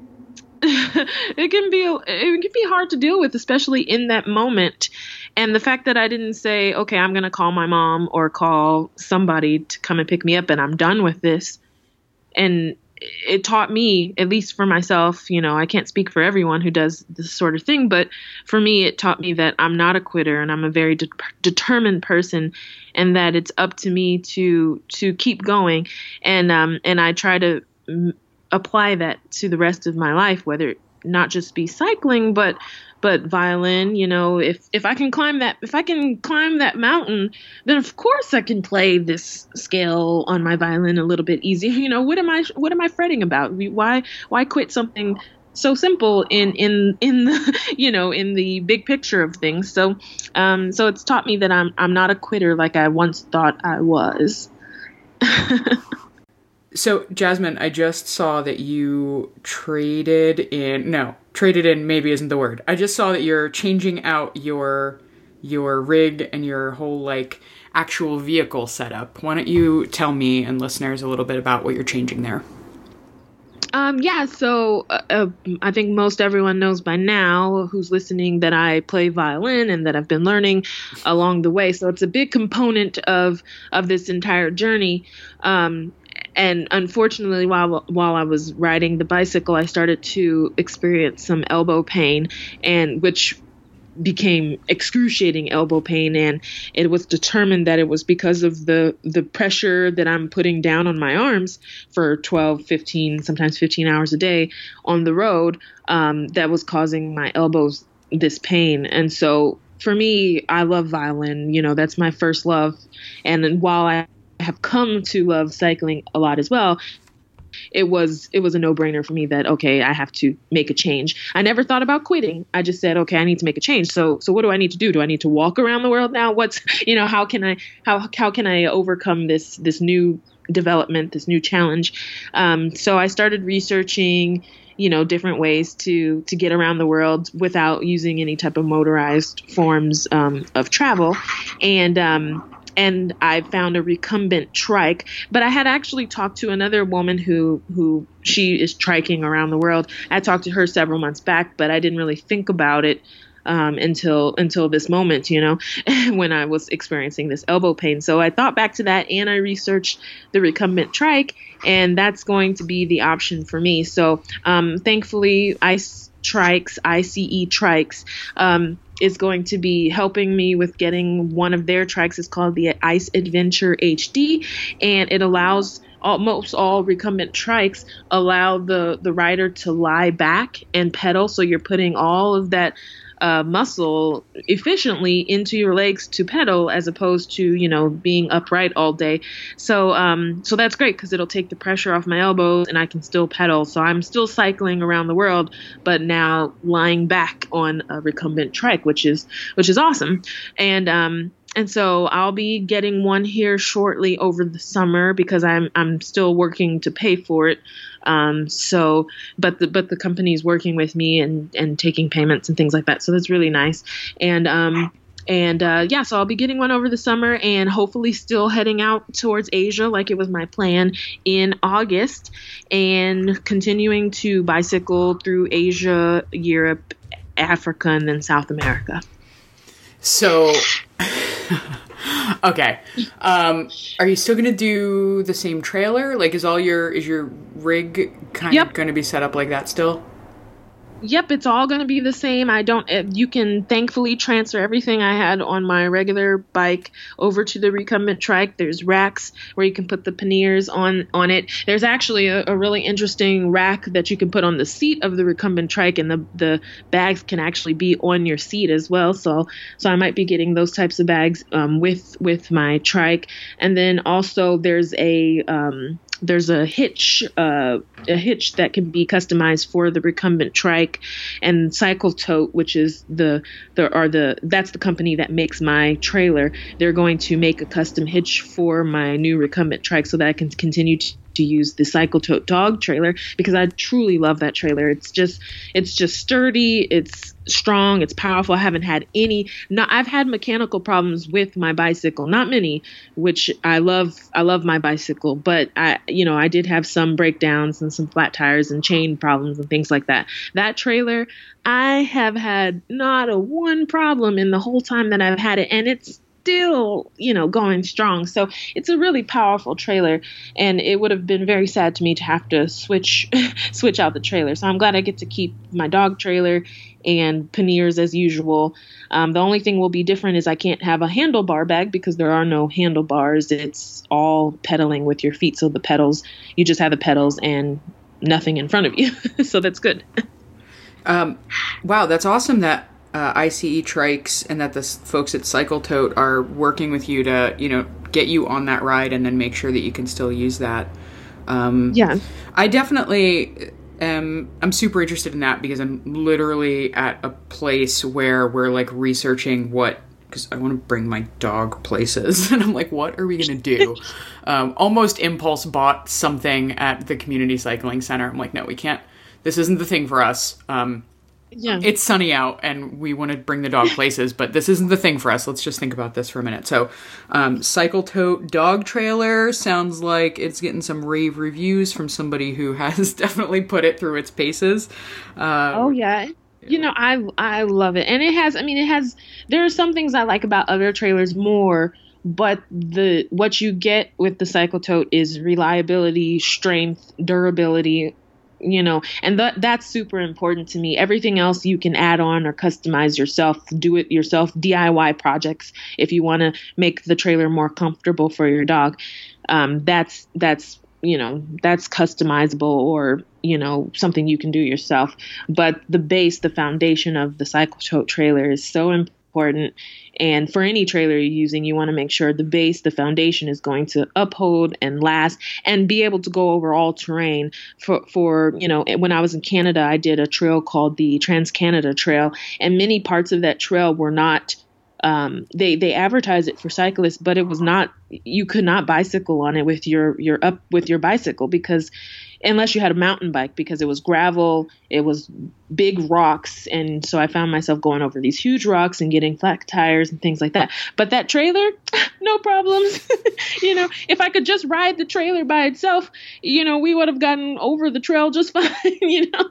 [laughs] it can be it can be hard to deal with especially in that moment. And the fact that i didn't say okay i'm going to call my mom or call somebody to come and pick me up and i'm done with this and it taught me, at least for myself, you know, I can't speak for everyone who does this sort of thing, but for me, it taught me that I'm not a quitter and I'm a very de- determined person, and that it's up to me to to keep going, and um and I try to m- apply that to the rest of my life, whether not just be cycling, but but violin you know if if i can climb that if i can climb that mountain then of course i can play this scale on my violin a little bit easier. [laughs] You know what am i what am i fretting about? Why why quit something so simple in in in the [laughs] you know in the big picture of things so um so it's taught me that i'm i'm not a quitter like i once thought i was [laughs] So, Jasmine, I just saw that you traded in. No, traded in maybe isn't the word. I just saw that you're changing out your your rig and your whole like actual vehicle setup. Why don't you tell me and listeners a little bit about what you're changing there? Um, yeah, so uh, uh, I think most everyone knows by now who's listening that I play violin and that I've been learning along the way. So it's a big component of of this entire journey. Um, and unfortunately while while I was riding the bicycle I started to experience some elbow pain and which became excruciating elbow pain and it was determined that it was because of the the pressure that I'm putting down on my arms for 12 15 sometimes 15 hours a day on the road um, that was causing my elbows this pain. And so for me I love violin you know that's my first love. And while I have come to love cycling a lot as well it was it was a no-brainer for me that okay I have to make a change. I never thought about quitting. I just said okay I need to make a change. So so what do I need to do? Do I need to walk around the world now? What's [laughs] you know how can I how how can I overcome this this new development, this new challenge? Um, so I started researching you know different ways to to get around the world without using any type of motorized forms um, of travel and um, and I found a recumbent trike. But I had actually talked to another woman who who she is triking around the world. I talked to her several months back, but I didn't really think about it um, until until this moment, you know, [laughs] when I was experiencing this elbow pain. So I thought back to that and I researched the recumbent trike, and that's going to be the option for me. So um, thankfully, ICE Trikes, ICE Trikes. Um, is going to be helping me with getting one of their trikes. It's called the Ice Adventure HD, and it allows almost all recumbent trikes allow the the rider to lie back and pedal. So you're putting all of that uh, muscle efficiently into your legs to pedal as opposed to you know being upright all day. So um, so that's great because it'll take the pressure off my elbows and i can still pedal. So i'm still cycling around the world but now lying back on a recumbent trike which is which is awesome. And um, and so I'll be getting one here shortly over the summer because I'm I'm still working to pay for it. Um, so, but the but the company's working with me and and taking payments and things like that. So that's really nice. And um, and uh, yeah, so I'll be getting one over the summer and hopefully still heading out towards Asia like it was my plan in August and continuing to bicycle through Asia, Europe, Africa, and then South America. So, [laughs] [laughs] okay. Um, are you still gonna do the same trailer? Like, is all your is your rig kind yep. of going to be set up like that still? Yep, it's all going to be the same. I don't. Eh, you can thankfully transfer everything I had on my regular bike over to the recumbent trike. There's racks where you can put the panniers on on it. There's actually a, a really interesting rack that you can put on the seat of the recumbent trike, and the the bags can actually be on your seat as well. So so I might be getting those types of bags um, with with my trike. And then also there's a um, there's a hitch uh, a hitch that can be customized for the recumbent trike and cycle tote which is the the are the that's the company that makes my trailer they're going to make a custom hitch for my new recumbent trike so that i can continue to to use the cycle tote dog trailer because I truly love that trailer. It's just it's just sturdy, it's strong, it's powerful. I haven't had any not I've had mechanical problems with my bicycle, not many, which I love I love my bicycle, but I you know, I did have some breakdowns and some flat tires and chain problems and things like that. That trailer I have had not a one problem in the whole time that I've had it and it's still, you know, going strong. So it's a really powerful trailer, and it would have been very sad to me to have to switch [laughs] switch out the trailer. So I'm glad I get to keep my dog trailer and panniers as usual. Um, the only thing will be different is I can't have a handlebar bag because there are no handlebars. It's all pedaling with your feet. So the pedals, you just have the pedals and nothing in front of you. [laughs] so that's good. Um, wow, that's awesome that uh, ICE trikes and that the folks at Cycle Tote are working with you to, you know, get you on that ride and then make sure that you can still use that. Um, yeah. I definitely am. I'm super interested in that because I'm literally at a place where we're like researching what because I want to bring my dog places. [laughs] And I'm like, what are we going to do? [laughs] um, almost impulse bought something at the community cycling center. I'm like, no, we can't. This isn't the thing for us. Um, yeah. it's sunny out and we want to bring the dog places, but this isn't the thing for us. Let's just think about this for a minute. So, um, Cycle Tote dog trailer sounds like it's getting some rave reviews from somebody who [laughs] has definitely put it through its paces. Uh, oh yeah. You know, I I love it, and it has. I mean, it has. There are some things I like about other trailers more, but the what you get with the Cycle Tote is reliability, strength, durability, you know and that that's super important to me. Everything else you can add on or customize yourself do it yourself diy projects if you want to make the trailer more comfortable for your dog um, that's that's you know that's customizable or you know something you can do yourself. But the base the foundation of the cycle trailer is so important and for any trailer you're using, you want to make sure the base, the foundation is going to uphold and last and be able to go over all terrain. For, for you know, when I was in Canada, I did a trail called the Trans Canada Trail, and many parts of that trail were not. Um, they they advertise it for cyclists, but it was not. You could not bicycle on it with your your up with your bicycle because unless you had a mountain bike because it was gravel, it was big rocks, and so I found myself going over these huge rocks and getting flat tires and things like that. But that trailer, [laughs] no problems. [laughs] you know, if I could just ride the trailer by itself, you know, we would have gotten over the trail just [laughs] fine. You know,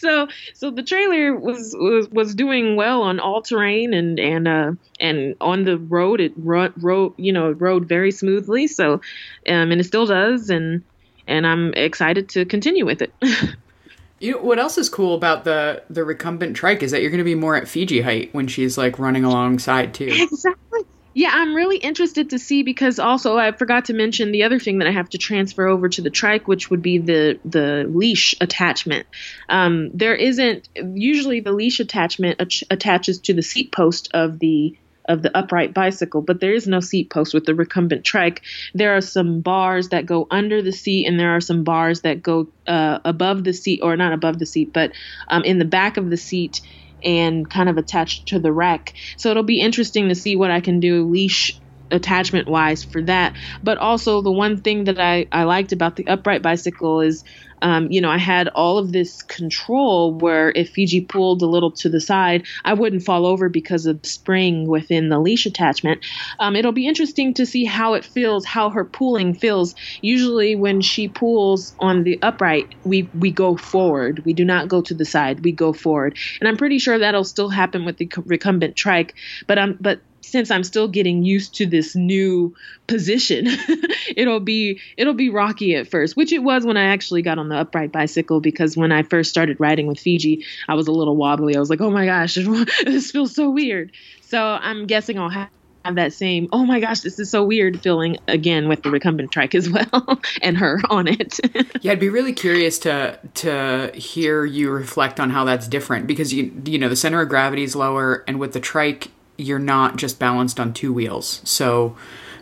so so the trailer was was was doing well on all terrain and and uh and on the road it ro- rode you know rode very smoothly so um and it still does and and I'm excited to continue with it. [laughs] you know, what else is cool about the the recumbent trike is that you're going to be more at Fiji height when she's like running alongside too. Exactly. Yeah, I'm really interested to see because also I forgot to mention the other thing that I have to transfer over to the trike, which would be the the leash attachment. Um, there isn't usually the leash attachment attaches to the seat post of the of the upright bicycle, but there is no seat post with the recumbent trike. There are some bars that go under the seat, and there are some bars that go uh, above the seat, or not above the seat, but um, in the back of the seat and kind of attached to the rack. So it'll be interesting to see what I can do leash attachment wise for that. But also, the one thing that I, I liked about the upright bicycle is um, you know, I had all of this control where if Fiji pulled a little to the side, I wouldn't fall over because of the spring within the leash attachment. Um, it'll be interesting to see how it feels, how her pulling feels. Usually, when she pulls on the upright, we we go forward. We do not go to the side. We go forward, and I'm pretty sure that'll still happen with the recumbent trike. But um, but since I'm still getting used to this new position, [laughs] it'll be it'll be rocky at first, which it was when I actually got on the upright bicycle because when I first started riding with Fiji, I was a little wobbly. I was like, "Oh my gosh, [laughs] this feels so weird." So I'm guessing I'll have have that same oh my gosh this is so weird feeling again with the recumbent trike as [laughs] well and her on it yeah i'd be really curious to to hear you reflect on how that's different because you you know the center of gravity is lower and with the trike you're not just balanced on two wheels. So,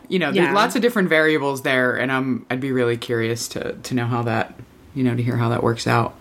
you know, yeah. there's lots of different variables there, and I'm I'd be really curious to to know how that you know to hear how that works out.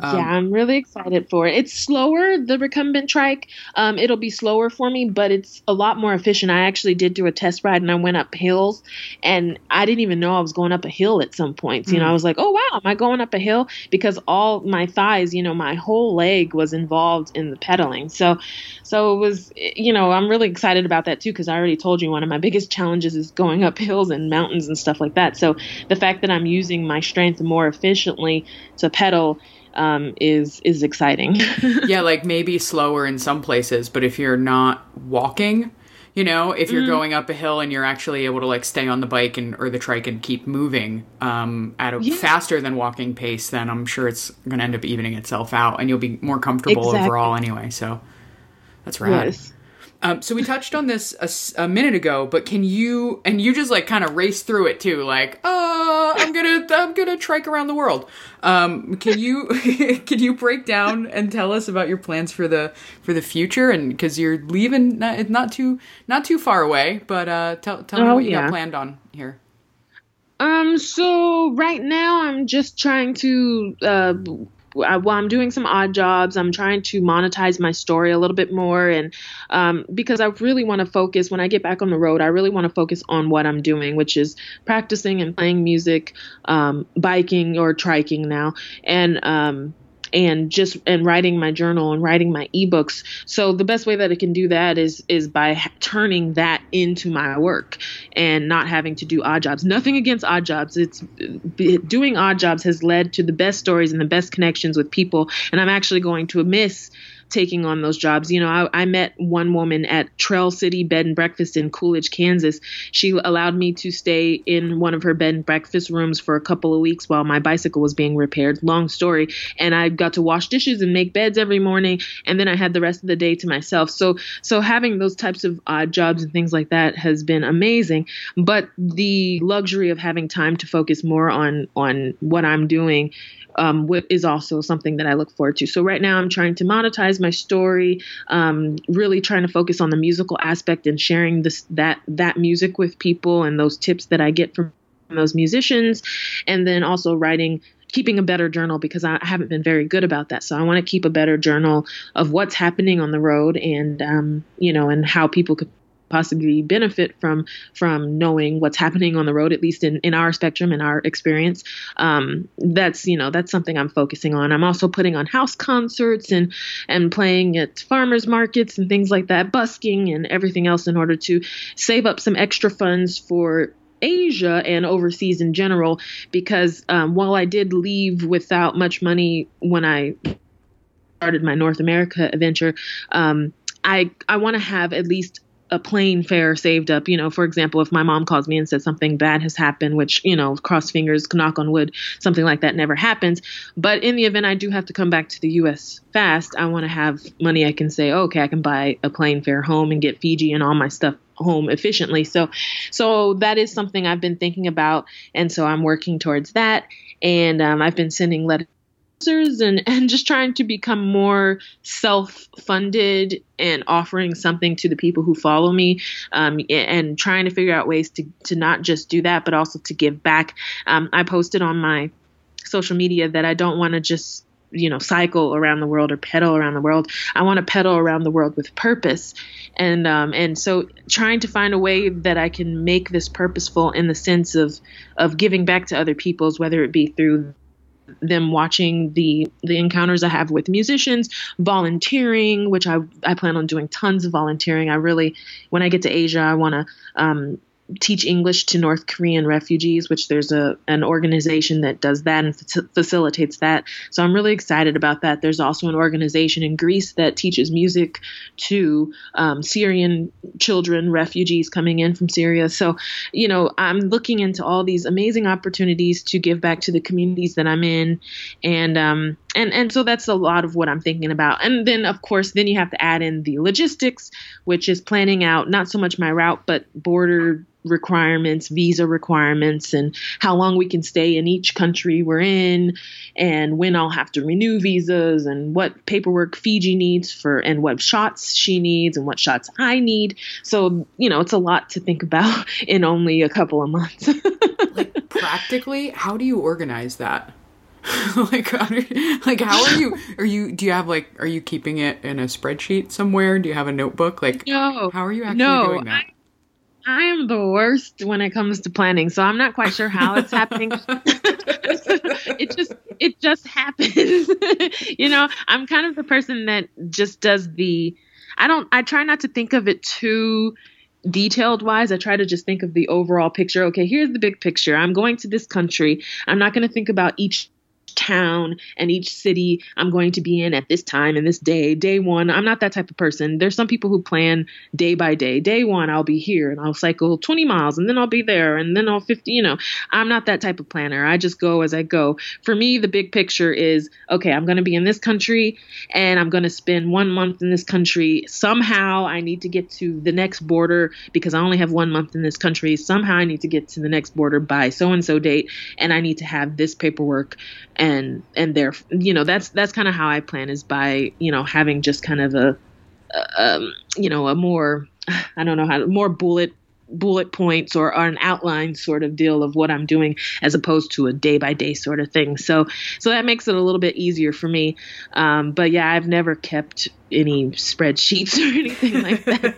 Um, yeah, I'm really excited for it. It's slower, the recumbent trike. Um, it'll be slower for me, but it's a lot more efficient. I actually did do a test ride and I went up hills and I didn't even know I was going up a hill at some points. You know, I mm. was like, oh wow, am I going up a hill? Because all my thighs, you know, my whole leg was involved in the pedaling. So, so it was, you know, I'm really excited about that too because I already told you one of my biggest challenges is going up hills and mountains and stuff like that. So the fact that I'm using my strength more efficiently to pedal um, is is exciting. [laughs] yeah, like maybe slower in some places, but if you're not walking, you know, if you're mm. going up a hill and you're actually able to like stay on the bike and or the trike and keep moving um, at a yeah. faster than walking pace, then I'm sure it's going to end up evening itself out, and you'll be more comfortable exactly. overall anyway. So that's rad. Yes. Um, so we touched on this a, a, minute ago, but can you and you just like kind of race through it too, like, oh, I'm gonna I'm gonna trike around the world. Um, can you [laughs] can you break down and tell us about your plans for the for the future? And because you're leaving, not, not too not too far away, but uh, tell tell me oh, what you yeah. got planned on here. Um. So right now, I'm just trying to uh while I'm doing some odd jobs, I'm trying to monetize my story a little bit more. And um, because I really want to focus, when I get back on the road, I really want to focus on what I'm doing, which is practicing and playing music, um, biking or triking now. And, um, and just and writing my journal and writing my ebooks. So the best way that i can do that is is by turning that into my work and not having to do odd jobs. Nothing against odd jobs. It's doing odd jobs has led to the best stories and the best connections with people. And i'm actually going to miss taking on those jobs. You know, I, I, met one woman at Trail City Bed and Breakfast in Coolidge, Kansas. She allowed me to stay in one of her bed and breakfast rooms for a couple of weeks while my bicycle was being repaired. Long story. And I got to wash dishes and make beds every morning. And then I had the rest of the day to myself. So, so having those types of odd jobs and things like that has been amazing. But the luxury of having time to focus more on, on what I'm doing um, is also something that I look forward to. So right now I'm trying to monetize my story, um, really trying to focus on the musical aspect and sharing this that that music with people and those tips that I get from those musicians, and then also writing keeping a better journal because I haven't been very good about that. So I want to keep a better journal of what's happening on the road and um, you know and how people could possibly benefit from from knowing what's happening on the road at least in in our spectrum in our experience. Um, that's you know that's something i'm focusing on. I'm also putting on house concerts and and playing at farmers markets and things like that busking and everything else in order to save up some extra funds for Asia and overseas in general, because um, while I did leave without much money when I started my North America adventure, um, I I want to have at least a plane fare saved up. You know, for example, if my mom calls me and says something bad has happened, which, you know, cross fingers, knock on wood, something like that never happens. But in the event I do have to come back to the US fast, I want to have money I can say, oh, okay, I can buy a plane fare home and get Fiji and all my stuff home efficiently. So so that is something I've been thinking about and so I'm working towards that and um, I've been sending letters and and just trying to become more self-funded and offering something to the people who follow me um, and trying to figure out ways to to not just do that but also to give back. Um, i posted on my social media that i don't want to just you know cycle around the world or pedal around the world. I want to pedal around the world with purpose. And um, and so trying to find a way that i can make this purposeful in the sense of of giving back to other people's whether it be through them watching the the encounters I have with musicians, volunteering, which I I plan on doing tons of volunteering. I really, when I get to Asia, I want to um, teach English to North Korean refugees, which there's a an organization that does that and f- facilitates that. So I'm really excited about that. There's also an organization in Greece that teaches music to um, Syrian children, refugees coming in from Syria. So, you know, I'm looking into all these amazing opportunities to give back to the communities that I'm in, and um, and and so that's a lot of what I'm thinking about. And then of course, then you have to add in the logistics, which is planning out not so much my route, but border requirements, visa requirements, and how long we can stay in each country we're in, and when I'll have to renew visas, and what paperwork Fiji needs for, and what shots she needs, and what shots I need. So, you know, it's a lot to think about [laughs] in only a couple of months. [laughs] like, practically, how do you organize that? [laughs] like, like how are you? Are you? Do you have like? Are you keeping it in a spreadsheet somewhere? Do you have a notebook? Like, no. How are you actually no, doing that? I, I am the worst when it comes to planning, so I'm not quite sure how it's happening. [laughs] it just it just happens. [laughs] you know, I'm kind of the person that just does the I don't I try not to think of it too detailed wise. I try to just think of the overall picture. Okay, here's the big picture. I'm going to this country. I'm not going to think about each town and each city I'm going to be in at this time and this day. Day one, I'm not that type of person. There's some people who plan day by day. Day one, I'll be here and I'll cycle 20 miles and then I'll be there and then I'll 50, you know, I'm not that type of planner. I just go as I go. For me, the big picture is okay, I'm going to be in this country and I'm going to spend one month in this country. Somehow I need to get to the next border because I only have one month in this country. Somehow I need to get to the next border by so and so date and I need to have this paperwork and and and there you know that's that's kind of how I plan is by you know having just kind of a, a um, you know a more I don't know how more bullet bullet points or, or, an outline sort of deal of what I'm doing as opposed to a day by day sort of thing. So so that makes it a little bit easier for me. Um, but yeah, I've never kept any spreadsheets [laughs] or anything like that.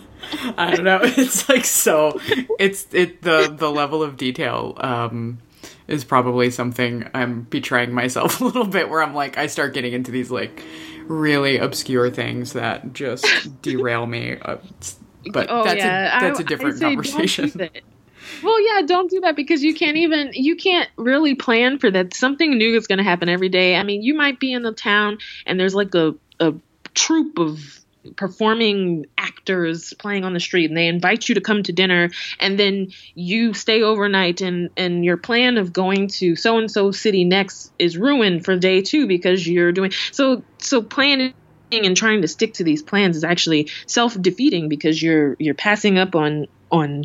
[laughs] [laughs] I don't know. [laughs] It's like so. It's it the the level of detail um, is probably something I'm betraying myself [laughs] a little bit. Where I'm like, I start getting into these like really obscure things that just [laughs] derail me. Uh, but oh, that's yeah. a that's a different conversation. Well, yeah, don't do that because you can't even you can't really plan for that. Something new is going to happen every day. I mean, you might be in the town and there's like a a troop of performing actors playing on the street and they invite you to come to dinner and then you stay overnight and and your plan of going to so and so city next is ruined for day 2 because you're doing so so planning and trying to stick to these plans is actually self-defeating because you're you're passing up on on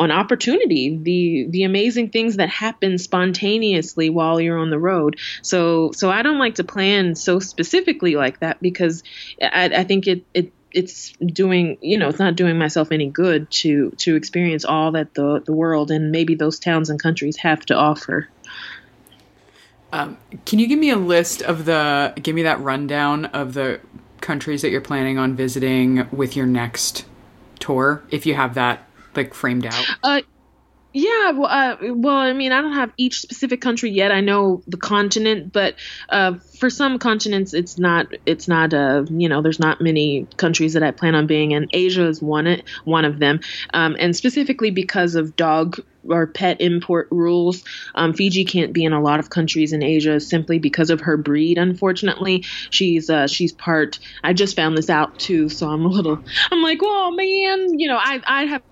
on opportunity, the the amazing things that happen spontaneously while you're on the road. So so I don't like to plan so specifically like that because I, I think it it it's doing you know it's not doing myself any good to to experience all that the the world and maybe those towns and countries have to offer. Um, can you give me a list of the give me that rundown of the countries that you're planning on visiting with your next tour, if you have that like framed out? Uh, yeah, well, uh, well, I mean, I don't have each specific country yet. I know the continent, but uh, for some continents, it's not. It's not. Uh, you know, there's not many countries that I plan on being in. Asia is one one of them, um, and specifically because of dog or pet import rules, um, Fiji can't be in a lot of countries in Asia simply because of her breed. Unfortunately, she's uh, she's part. I just found this out too, so I'm a little. I'm like, oh man, you know, I I have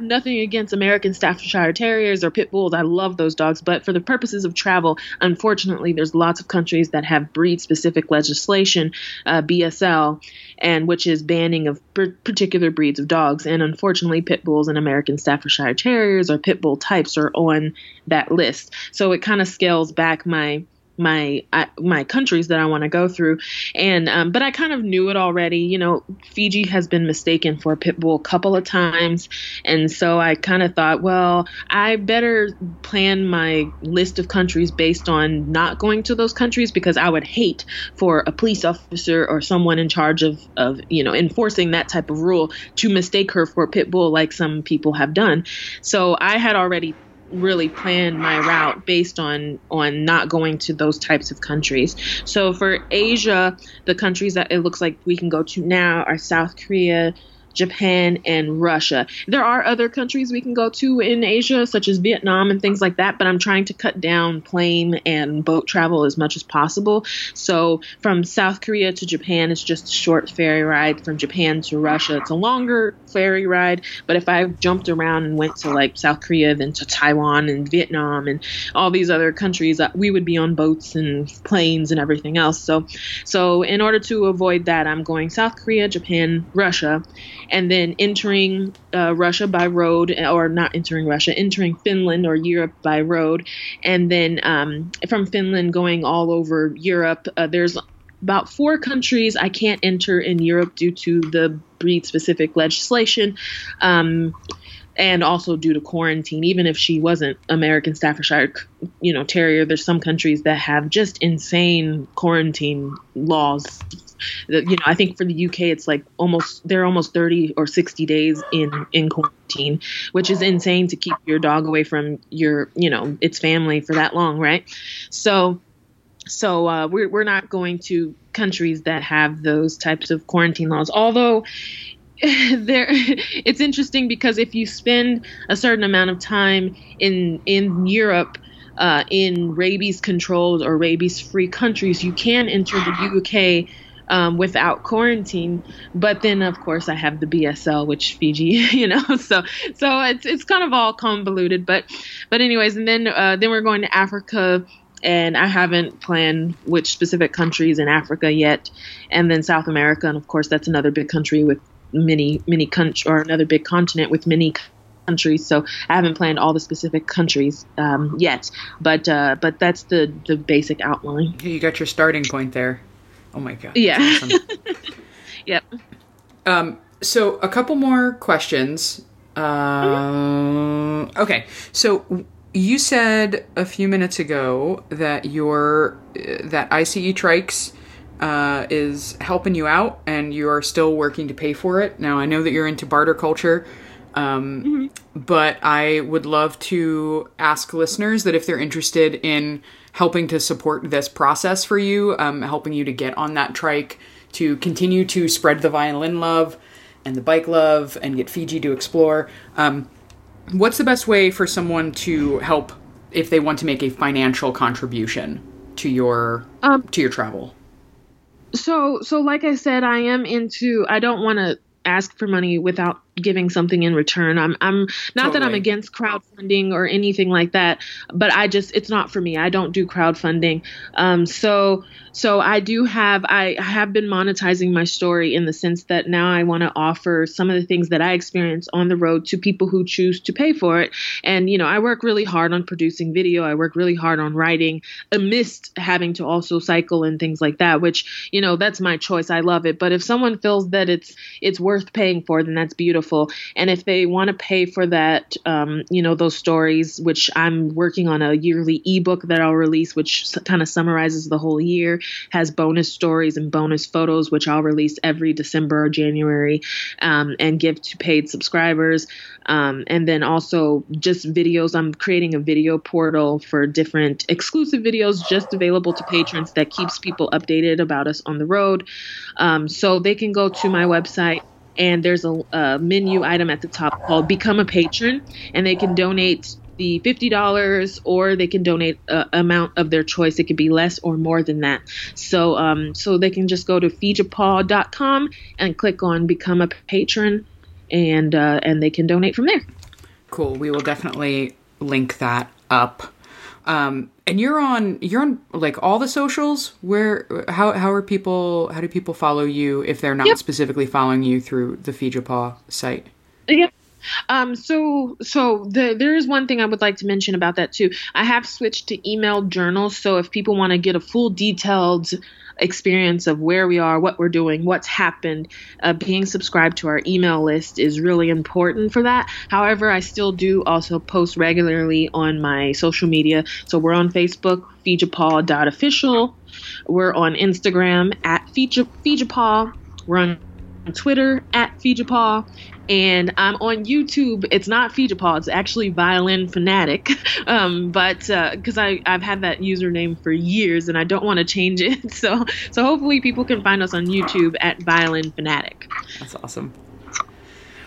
nothing against American Staffordshire Terriers or Pit Bulls. I love those dogs, but for the purposes of travel, unfortunately, there's lots of countries that have breed-specific legislation, uh, BSL, and which is banning of particular breeds of dogs. And unfortunately, Pit Bulls and American Staffordshire Terriers or Pit Bull types are on that list. So it kind of scales back my my my countries that I want to go through, and um, but I kind of knew it already. You know, Fiji has been mistaken for a pit bull a couple of times, and so I kind of thought, well, I better plan my list of countries based on not going to those countries because I would hate for a police officer or someone in charge of of you know enforcing that type of rule to mistake her for a pit bull like some people have done. So I had already really plan my route based on on not going to those types of countries. So for Asia, the countries that it looks like we can go to now are South Korea, Japan, and Russia. There are other countries we can go to in Asia, such as Vietnam and things like that, but I'm trying to cut down plane and boat travel as much as possible. So from South Korea to Japan, it's just a short ferry ride. From Japan to Russia, it's a longer ferry ride. But if I jumped around and went to like South Korea, then to Taiwan and Vietnam and all these other countries, uh, we would be on boats and planes and everything else. So, so in order to avoid that, I'm going South Korea, Japan, Russia and then entering uh, Russia by road, or not entering Russia, entering Finland or Europe by road, and then um, from Finland going all over Europe. Uh, there's about four countries I can't enter in Europe due to the breed specific legislation. Um, and also due to quarantine, even if she wasn't American Staffordshire, you know, Terrier, there's some countries that have just insane quarantine laws you know, I think for the UK, it's like almost they're almost 30 or 60 days in in quarantine, which is insane to keep your dog away from your, you know, its family for that long, right? So, so uh, we're we're not going to countries that have those types of quarantine laws, although [laughs] there it's interesting because if you spend a certain amount of time in in Europe uh, in rabies controlled or rabies free countries you can enter the UK um, without quarantine. But then, of course, I have the BSL, which Fiji, [laughs] you know, so so it's it's kind of all convoluted. But but anyways, and then uh, then we're going to Africa. And I haven't planned which specific countries in Africa yet, and then South America, and of course that's another big country with many many country or another big continent with many countries. So I haven't planned all the specific countries um, yet, but uh, but that's the the basic outline. You got your starting point there. Oh my god. Yeah. Awesome. [laughs] yep. Um, so a couple more questions. mm-hmm. Okay, so you said a few minutes ago that your uh, that ICE Trikes uh, is helping you out, and you are still working to pay for it. Now I know that you're into barter culture. Um, mm-hmm. But I would love to ask listeners that if they're interested in helping to support this process for you, um, helping you to get on that trike, to continue to spread the violin love and the bike love and get Fiji to explore. Um, what's the best way for someone to help if they want to make a financial contribution to your um, to your travel? So, so like I said, I am into. I don't want to ask for money without giving something in return. I'm I'm not totally. that I'm against crowdfunding or anything like that, but I just it's not for me. I don't do crowdfunding. Um, so so I do have I have been monetizing my story in the sense that now I want to offer some of the things that I experience on the road to people who choose to pay for it. And you know, I work really hard on producing video. I work really hard on writing amidst having to also cycle and things like that, which, you know, that's my choice. I love it. But if someone feels that it's it's worth paying for, then that's beautiful beautiful. And if they want to pay for that, um, you know, those stories, which I'm working on a yearly ebook that I'll release, which kind of summarizes the whole year, has bonus stories and bonus photos, which I'll release every December or January um, and give to paid subscribers. Um, and then also just videos. I'm creating a video portal for different exclusive videos just available to patrons that keeps people updated about us on the road. Um, so they can go to my website and there's a, a, menu item at the top called Become a Patron, and they can donate the $50 or they can donate an amount of their choice. It could be less or more than that. So, um, so they can just go to FiJaPAW.com and click on Become a Patron and uh, and they can donate from there. Cool. We will definitely link that up. Um, and you're on you're on like all the socials. Where how how are people how do people follow you if they're not yep. specifically following you through the FiJaPAW site? Yeah. Um, so, so the, there is one thing I would like to mention about that too. I have switched to email journals, so if people want to get a full detailed experience of where we are, what we're doing, what's happened. Uh, being subscribed to our email list is really important for that. However, I still do also post regularly on my social media. So we're on Facebook, FiJaPAW.official. We're on Instagram at FiJaPAW. We're on Twitter at FiJaPAW and I'm on YouTube. It's not FiJaPAW, it's actually Violin Fanatic. [laughs] Um, but because uh, I I've had that username for years and I don't want to change it, [laughs] so so hopefully people can find us on YouTube at Violin Fanatic. That's awesome.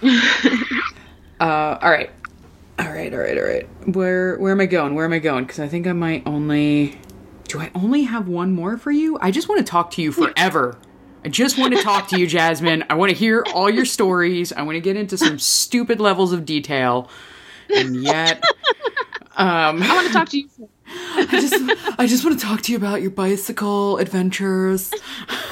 [laughs] uh, all right, all right, all right, all right. Where where am I going? Where am I going? Because I think I might only. Do I only have one more for you? I just want to talk to you forever. I just want to talk to you, Jasmine. I want to hear all your stories. I want to get into some stupid levels of detail. And yet, um, I want to talk to you. I just, I just want to talk to you about your bicycle adventures.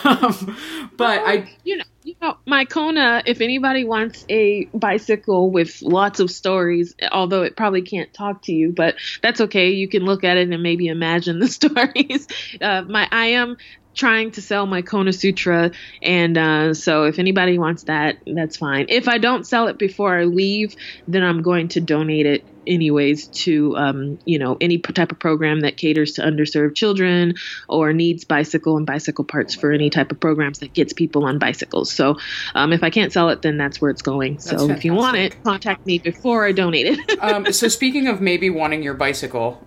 Um, but I, you know, you know, my Kona. If anybody wants a bicycle with lots of stories, although it probably can't talk to you, but that's okay. You can look at it and maybe imagine the [laughs] stories. Uh, my I am trying to sell my Kona Sutra, and uh, so if anybody wants that, that's fine. If I don't sell it before I leave, then I'm going to donate it anyways to um, you know any type of program that caters to underserved children or needs bicycle and bicycle parts for any type of programs that gets people on bicycles. So um, if I can't sell it, then that's where it's going. That's so fantastic. if you want it, contact me before I donate it. [laughs] um, so speaking of maybe wanting your bicycle, [laughs]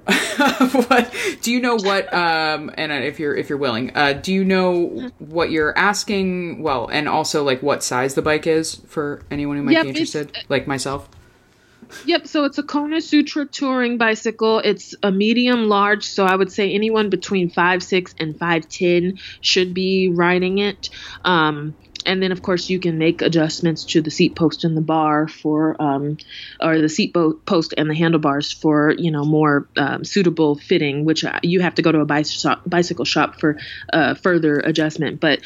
what, do you know what? Um, and if you're if you're willing, uh, do you know what you're asking? Well, and also like what size the bike is for anyone who might yep, be interested, like myself. Yep, so it's a Kona Sutra touring bicycle. It's a medium large, so I would say anyone between five six and 5'10 should be riding it. Um, and then of course you can make adjustments to the seat post and the bar for um, or the seat bo- post and the handlebars for you know more um, suitable fitting which uh, you have to go to a bicycle shop for uh, further adjustment. But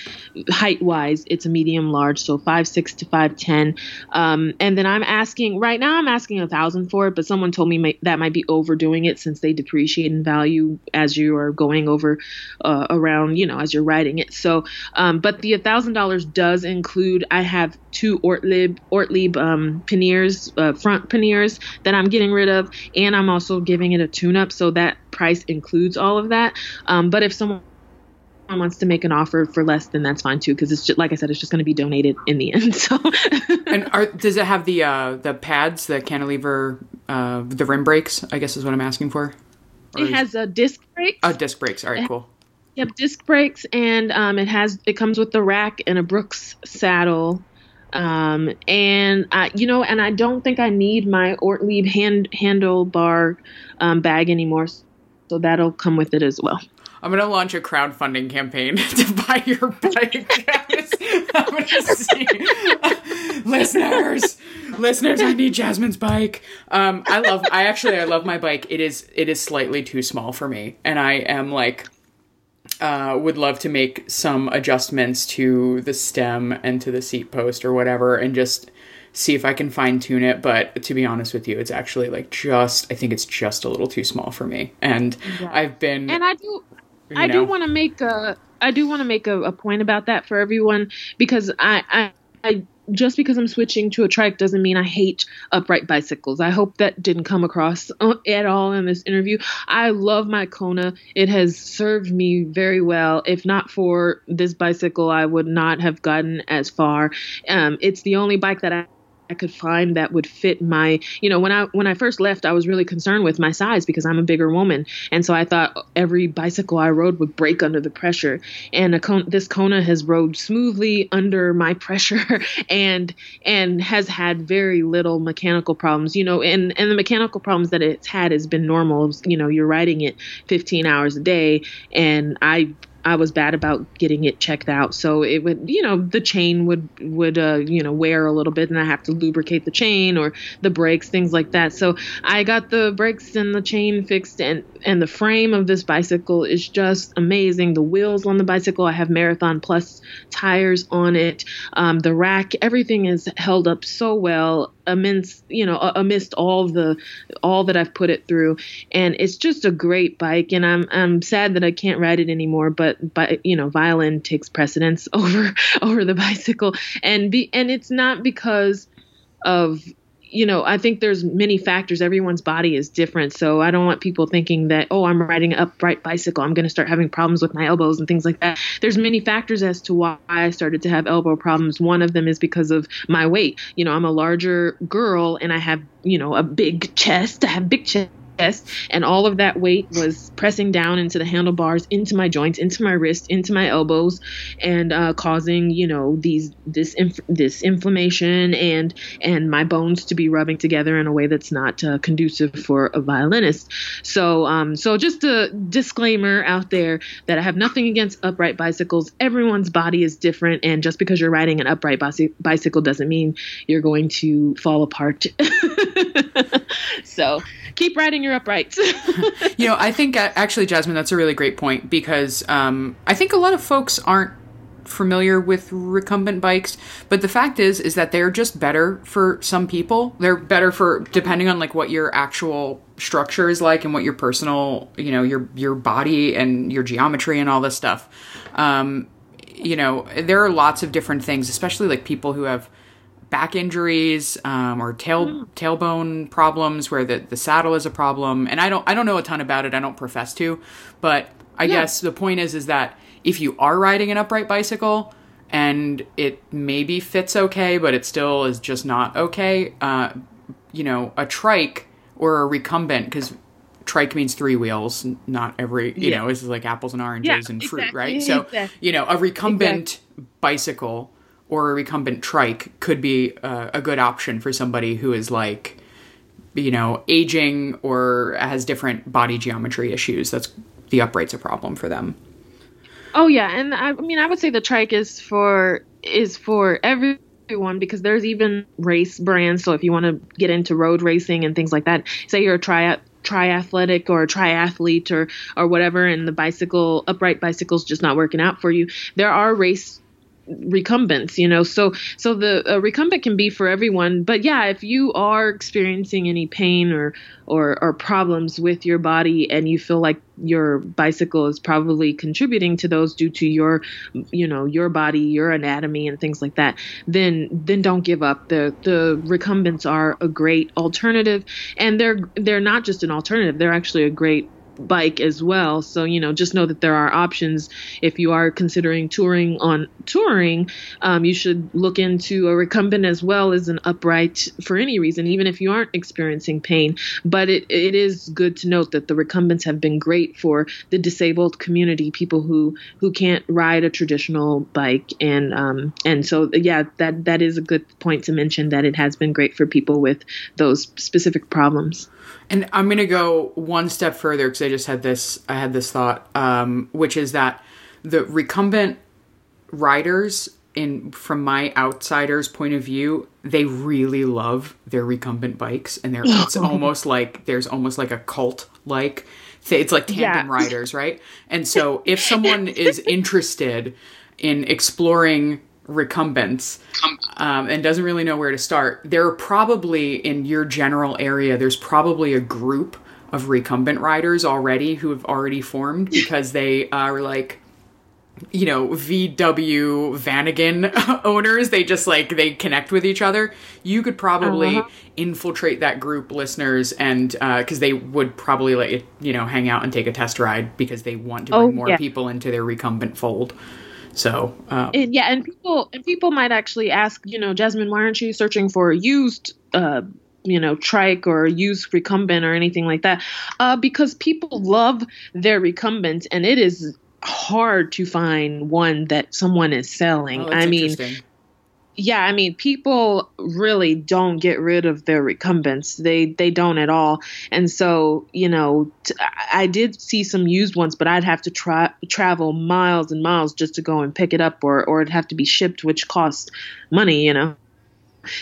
height wise it's a medium large so five six to five ten. Um, and then i'm asking right now i'm asking a thousand for it but someone told me that might be overdoing it since they depreciate in value as you are going over uh, around you know as you're riding it. So um, but the thousand dollars does does include I have two Ortlieb Ortlieb um, panniers, uh, front panniers that I'm getting rid of, and I'm also giving it a tune-up, so that price includes all of that. Um, but if someone wants to make an offer for less, then that's fine too, because it's just like I said, it's just going to be donated in the end. [laughs] So, and are, does it have the uh, the pads, the cantilever, uh, the rim brakes? I guess is what I'm asking for. Or it has a disc brakes. Oh, disc brakes. All right, cool. Yep, disc brakes, and um, it has it comes with the rack and a Brooks saddle. Um, and I, you know, and I don't think I need my Ortlieb hand handlebar um, bag anymore, so that'll come with it as well. I'm gonna launch a crowdfunding campaign [laughs] to buy your bike. I'm gonna see. [laughs] listeners, listeners, I need Jasmine's bike. Um, I love. I actually, I love my bike. It is. It is slightly too small for me, and I am like uh, would love to make some adjustments to the stem and to the seat post or whatever and just see if I can fine tune it. But to be honest with you, it's actually like just, I think it's just a little too small for me. And yeah. I've been. And I do, I know, do want to make a, I do want to make a, a, point about that for everyone because I, I, I just because I'm switching to a trike doesn't mean I hate upright bicycles. I hope that didn't come across uh, at all in this interview. I love my Kona. It has served me very well. If not for this bicycle, I would not have gotten as far. Um, it's the only bike that I I could find that would fit my, you know, when I when I first left, I was really concerned with my size because I'm a bigger woman, and so I thought every bicycle I rode would break under the pressure. And this Kona has rode smoothly under my [laughs] pressure, and and has had very little mechanical problems, you know, and and the mechanical problems that it's had has been normal. You know, you're riding it 15 hours a day, and I I was bad about getting it checked out. So it would, you know, the chain would would uh, you know wear a little bit, and I have to lubricate the chain or the brakes, things like that. So I got the brakes and the chain fixed, and and the frame of this bicycle is just amazing. The wheels on the bicycle, I have Marathon Plus tires on it. Um, the rack, everything is held up so well amidst you know amidst all the all that I've put it through. And it's just a great bike. And I'm I'm sad that I can't ride it anymore but but you know violin takes precedence [laughs] over over the bicycle. And be and it's not because of you know, I think there's many factors. Everyone's body is different. So I don't want people thinking that, oh, I'm riding an upright bicycle. I'm going to start having problems with my elbows and things like that. There's many factors as to why I started to have elbow problems. One of them is because of my weight. You know, I'm a larger girl and I have, you know, a big chest. I have big chest chest, and all of that weight was pressing down into the handlebars, into my joints, into my wrist, into my elbows, and uh, causing you know these this inf- this inflammation and and my bones to be rubbing together in a way that's not uh, conducive for a violinist. So um, so just a disclaimer out there that I have nothing against upright bicycles. Everyone's body is different, and just because you're riding an upright bicycle doesn't mean you're going to fall apart. [laughs] so keep riding your uprights. [laughs] you know, I think actually, Jasmine, that's a really great point because um, I think a lot of folks aren't familiar with recumbent bikes but the fact is is that they're just better for some people. They're better for depending on like what your actual structure is like and what your personal you know your your body and your geometry and all this stuff. Um you know there are lots of different things especially like people who have back injuries um, or tail mm. tailbone problems where the, the saddle is a problem and i don't i don't know a ton about it i don't profess to but i yeah. guess the point is is that if you are riding an upright bicycle and it maybe fits okay but it still is just not okay uh, you know a trike or a recumbent because trike means three wheels not every you yeah. know this is like apples and oranges yeah, and fruit exactly, right so [laughs] exactly. you know a recumbent exactly. bicycle or a recumbent trike could be uh, a good option for somebody who is like you know aging or has different body geometry issues. That's the upright's a problem for them. Oh yeah. And I, I mean i would say the trike is for is for everyone because there's even race brands. So if you want to get into road racing and things like that say you're a tri triathletic or a triathlete or or whatever and the bicycle upright bicycle's just not working out for you there are race recumbents you know? So so the recumbent can be for everyone but yeah if you are experiencing any pain or, or or problems with your body and you feel like your bicycle is probably contributing to those due to your you know your body your anatomy and things like that then then don't give up. The the recumbents are a great alternative and they're they're not just an alternative they're actually a great bike as well. So, you know, just know that there are options. If you are considering touring on touring, um, you should look into a recumbent as well as an upright for any reason, even if you aren't experiencing pain. But it, it is good to note that the recumbents have been great for the disabled community, people who, who can't ride a traditional bike. And, um, and so, yeah, that, that is a good point to mention that it has been great for people with those specific problems. And I'm going to go one step further because I just had this I had this thought um, which is that the recumbent riders in from my outsider's point of view, they really love their recumbent bikes and they're it's almost like there's almost like a cult like it's like tandem yeah. riders, right? And so if someone is interested in exploring recumbents um, and doesn't really know where to start, there are probably in your general area, there's probably a group of recumbent riders already who have already formed because they are like you know VW Vanagon [laughs] owners. They just like they connect with each other. You could probably uh-huh. infiltrate that group listeners, and because uh, they would probably let you you know hang out and take a test ride because they want to bring oh, more yeah. people into their recumbent fold. So um, and, yeah, and people and people might actually ask, you know, Jasmine, why aren't you searching for used? Uh, you know, trike or used recumbent or anything like that, uh, because people love their recumbents, and it is hard to find one that someone is selling. Oh, I mean, yeah, I mean, people really don't get rid of their recumbents. They they don't at all. And so, you know, t- I did see some used ones, but I'd have to try travel miles and miles just to go and pick it up, or or it'd have to be shipped, which costs money, you know.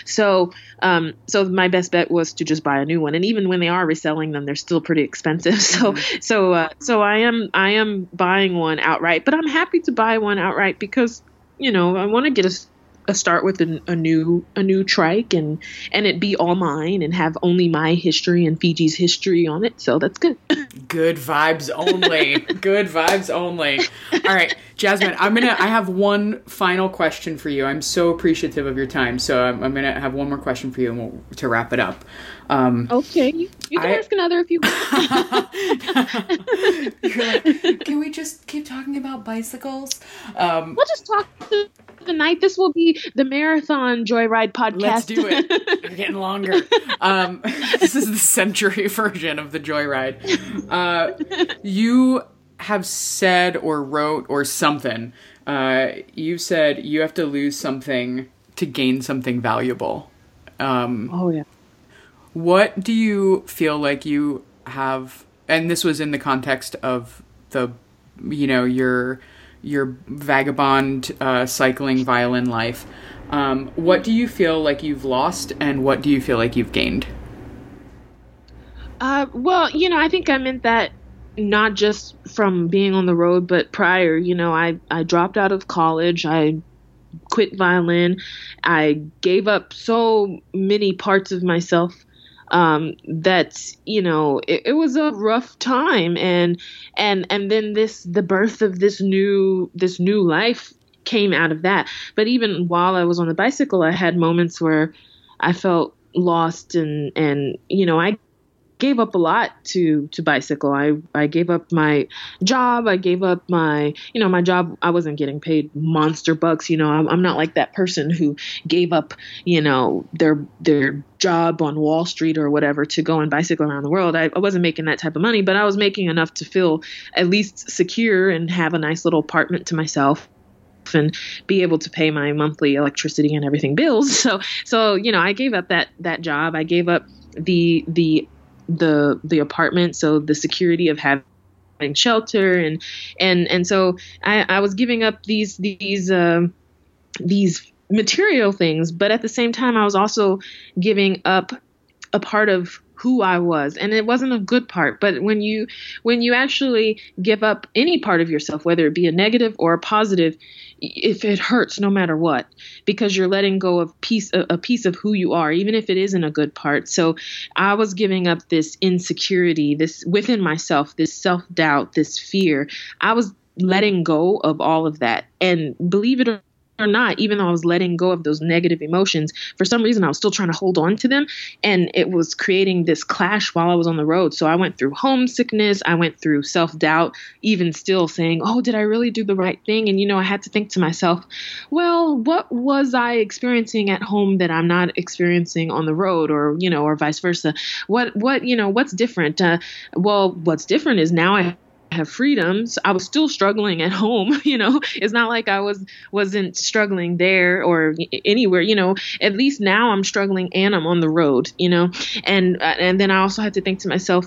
So, um, so my best bet was to just buy a new one. And even when they are reselling them, they're still pretty expensive. [laughs] So, mm-hmm. so, uh, so I am, I am buying one outright. But I'm happy to buy one outright because, you know, I want to get a a start with a, a, new a new trike and and it be all mine and have only my history and Fiji's history on it. So that's good. [coughs] good vibes only. [laughs] good vibes only. All right, Jasmine. I'm gonna. I have one final question for you. I'm so appreciative of your time. So I'm, I'm gonna have one more question for you and we'll, to wrap it up. Um, okay, you, you can I, ask another if you want. [laughs] [laughs] like, can we just keep talking about bicycles? Um, we'll just talk the night. This will be the marathon joyride podcast. Let's do it. [laughs] We're getting longer. Um, [laughs] this is the century [laughs] version of the joyride. Uh, you have said or wrote or something. Uh, you said you have to lose something to gain something valuable. Um, oh yeah. What do you feel like you have? And this was in the context of the, you know, your your vagabond uh, cycling violin life. Um, what do you feel like you've lost, and what do you feel like you've gained? Uh, well, you know, I think I meant that not just from being on the road, but prior. You know, I I dropped out of college. I quit violin. I gave up so many parts of myself um, that you know it, it, was a rough time. And and and then this the birth of this new this new life came out of that. But even while i was on the bicycle i had moments where i felt lost and and you know i gave up a lot to to bicycle. I I gave up my job. I gave up my you know my job. I wasn't getting paid monster bucks. You know I'm, I'm not like that person who gave up you know their their job on Wall Street or whatever to go and bicycle around the world. I, I wasn't making that type of money, but I was making enough to feel at least secure and have a nice little apartment to myself and be able to pay my monthly electricity and everything bills. [laughs] So so you know I gave up that that job. I gave up the the the the apartment, so the security of having shelter and and and so I, I was giving up these these uh, these material things, but at the same time I was also giving up a part of who I was. And it wasn't a good part but when you when you actually give up any part of yourself whether it be a negative or a positive if it hurts no matter what because you're letting go of piece a, piece of who you are even if it isn't a good part. So i was giving up this insecurity this within myself this self-doubt this fear. I was letting go of all of that. And believe it or or not, even though I was letting go of those negative emotions, for some reason I was still trying to hold on to them. And it was creating this clash while I was on the road. So I went through homesickness, I went through self doubt, even still saying, Oh, did I really do the right thing? And, you know, I had to think to myself, well, what was I experiencing at home that I'm not experiencing on the road or, you know, or vice versa? What, what, you know, what's different? Uh, well, what's different is now I have freedoms i was still struggling at home [laughs] you know? It's not like i was wasn't struggling there or anywhere you know? At least now i'm struggling and i'm on the road you know? And and then i also had to think to myself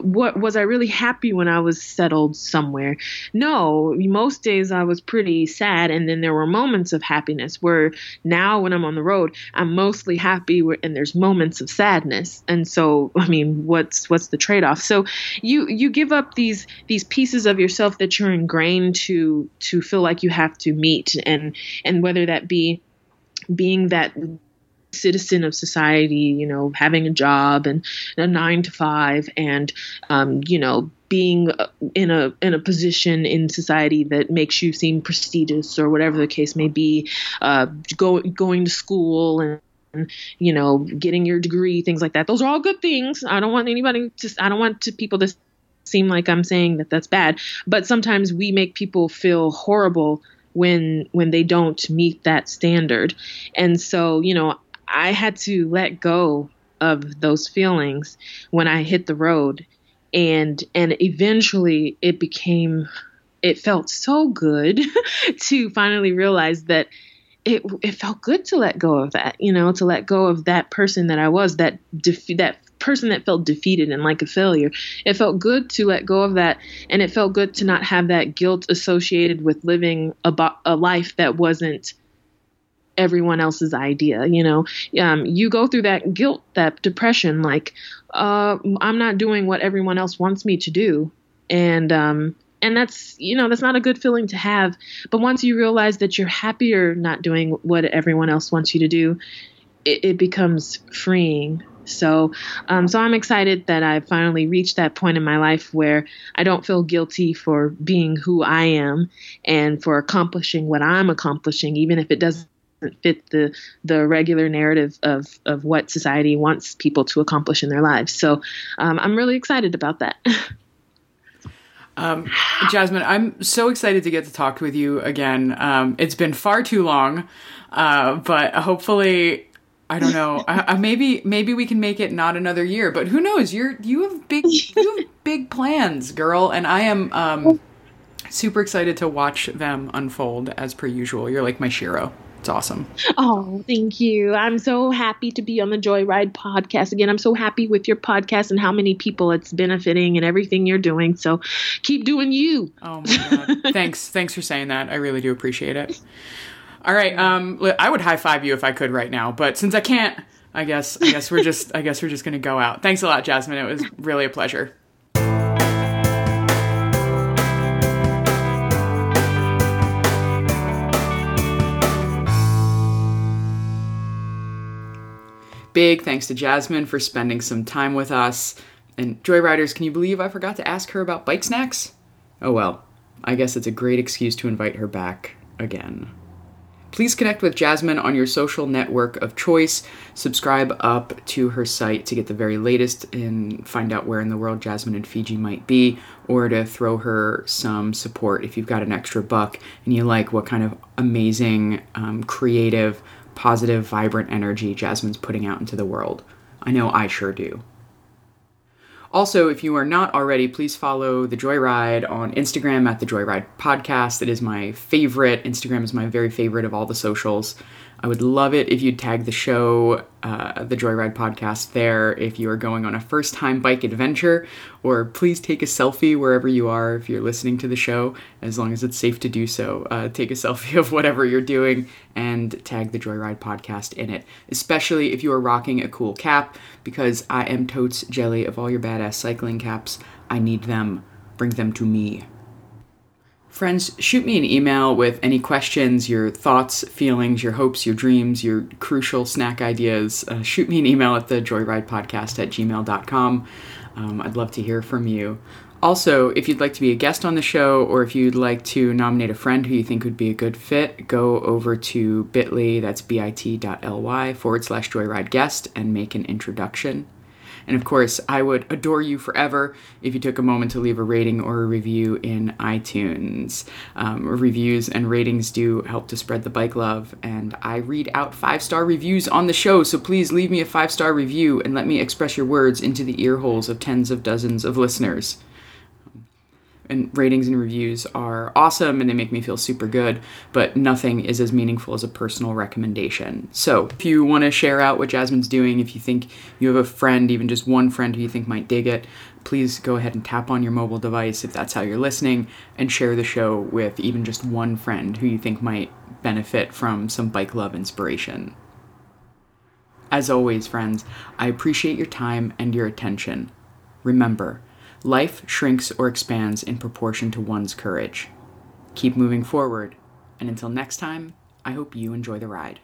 what was I really happy when I was settled somewhere? No, most days I was pretty sad, and then there were moments of happiness. Where now, when I'm on the road, I'm mostly happy, and there's moments of sadness. And so, I mean, what's what's the trade off? So, you you give up these these pieces of yourself that you're ingrained to to feel like you have to meet, and and whether that be being that citizen of society, you know, having a job and a nine to five and, um, you know, being uh, in a in a position in society that makes you seem prestigious or whatever the case may be, uh, go, going to school and you know, getting your degree, things like that. Those are all good things. I don't want anybody to, I don't want to people to seem like I'm saying that that's bad, but sometimes we make people feel horrible when when they don't meet that standard. And so, you know, I had to let go of those feelings when I hit the road and and eventually it became it felt so good [laughs] to finally realize that it it felt good to let go of that, you know, to let go of that person that I was, that defe- that person that felt defeated and like a failure. It felt good to let go of that, and it felt good to not have that guilt associated with living a, bo- a life that wasn't everyone else's idea. You know, um, you go through that guilt, that depression, like uh, I'm not doing what everyone else wants me to do, and um, and that's you know that's not a good feeling to have. But once you realize that you're happier not doing what everyone else wants you to do it, it becomes freeing. So um, so i'm excited that i finally reached that point in my life where i don't feel guilty for being who i am and for accomplishing what i'm accomplishing even if it doesn't fit the the regular narrative of of what society wants people to accomplish in their lives so um, i'm really excited about that [laughs] Um, Jasmine, I'm so excited to get to talk with you again. Um, it's been far too long, uh, but hopefully, I don't know. uh, maybe maybe we can make it not another year, but who knows? You're you have big you have big plans, girl, and I am um, super excited to watch them unfold as per usual. You're like my shero. It's awesome. Oh, thank you. I'm so happy to be on the Joyride podcast again. I'm so happy with your podcast and how many people it's benefiting and everything you're doing. So keep doing you. Oh my god. [laughs] Thanks. Thanks for saying that. I really do appreciate it. All right. Um I would high five you if I could right now, but since I can't, I guess I guess we're just I guess we're just going to go out. Thanks a lot, Jasmine. It was really a pleasure. Big thanks to Jasmine for spending some time with us. And Joyriders, can you believe I forgot to ask her about bike snacks? Oh well, I guess it's a great excuse to invite her back again. Please connect with Jasmine on your social network of choice. Subscribe up to her site to get the very latest and find out where in the world Jasmine and Fiji might be, or to throw her some support if you've got an extra buck and you like what kind of amazing, um, creative, positive, vibrant energy Jasmine's putting out into the world. I know I sure do. Also, if you are not already, please follow The Joyride on Instagram at The Joyride Podcast. It is my favorite. Instagram is my very favorite of all the socials. I would love it if you'd tag the show, uh, the Joyride podcast, there if you are going on a first time bike adventure, or please take a selfie wherever you are if you're listening to the show, as long as it's safe to do so. Uh, take a selfie [laughs] of whatever you're doing and tag the Joyride podcast in it, especially if you are rocking a cool cap, because I am totes jelly of all your badass cycling caps. I need them. Bring them to me. Friends, shoot me an email with any questions, your thoughts, feelings, your hopes, your dreams, your crucial snack ideas. Uh, shoot me an email at the joyridepodcast at gmail.com. Um, I'd love to hear from you. Also, if you'd like to be a guest on the show or if you'd like to nominate a friend who you think would be a good fit, go over to bit.ly, that's bit.ly forward slash joyride guest, and make an introduction. And of course, I would adore you forever if you took a moment to leave a rating or a review in iTunes. Um, reviews and ratings do help to spread the bike love, and I read out five star reviews on the show, so please leave me a five star review and let me express your words into the ear holes of tens of dozens of listeners and ratings and reviews are awesome and they make me feel super good, but nothing is as meaningful as a personal recommendation. So, if you want to share out what Jasmine's doing, if you think you have a friend, even just one friend who you think might dig it, please go ahead and tap on your mobile device if that's how you're listening and share the show with even just one friend who you think might benefit from some bike love inspiration. As always, friends, I appreciate your time and your attention. Remember, Life shrinks or expands in proportion to one's courage. Keep moving forward, and until next time, I hope you enjoy the ride.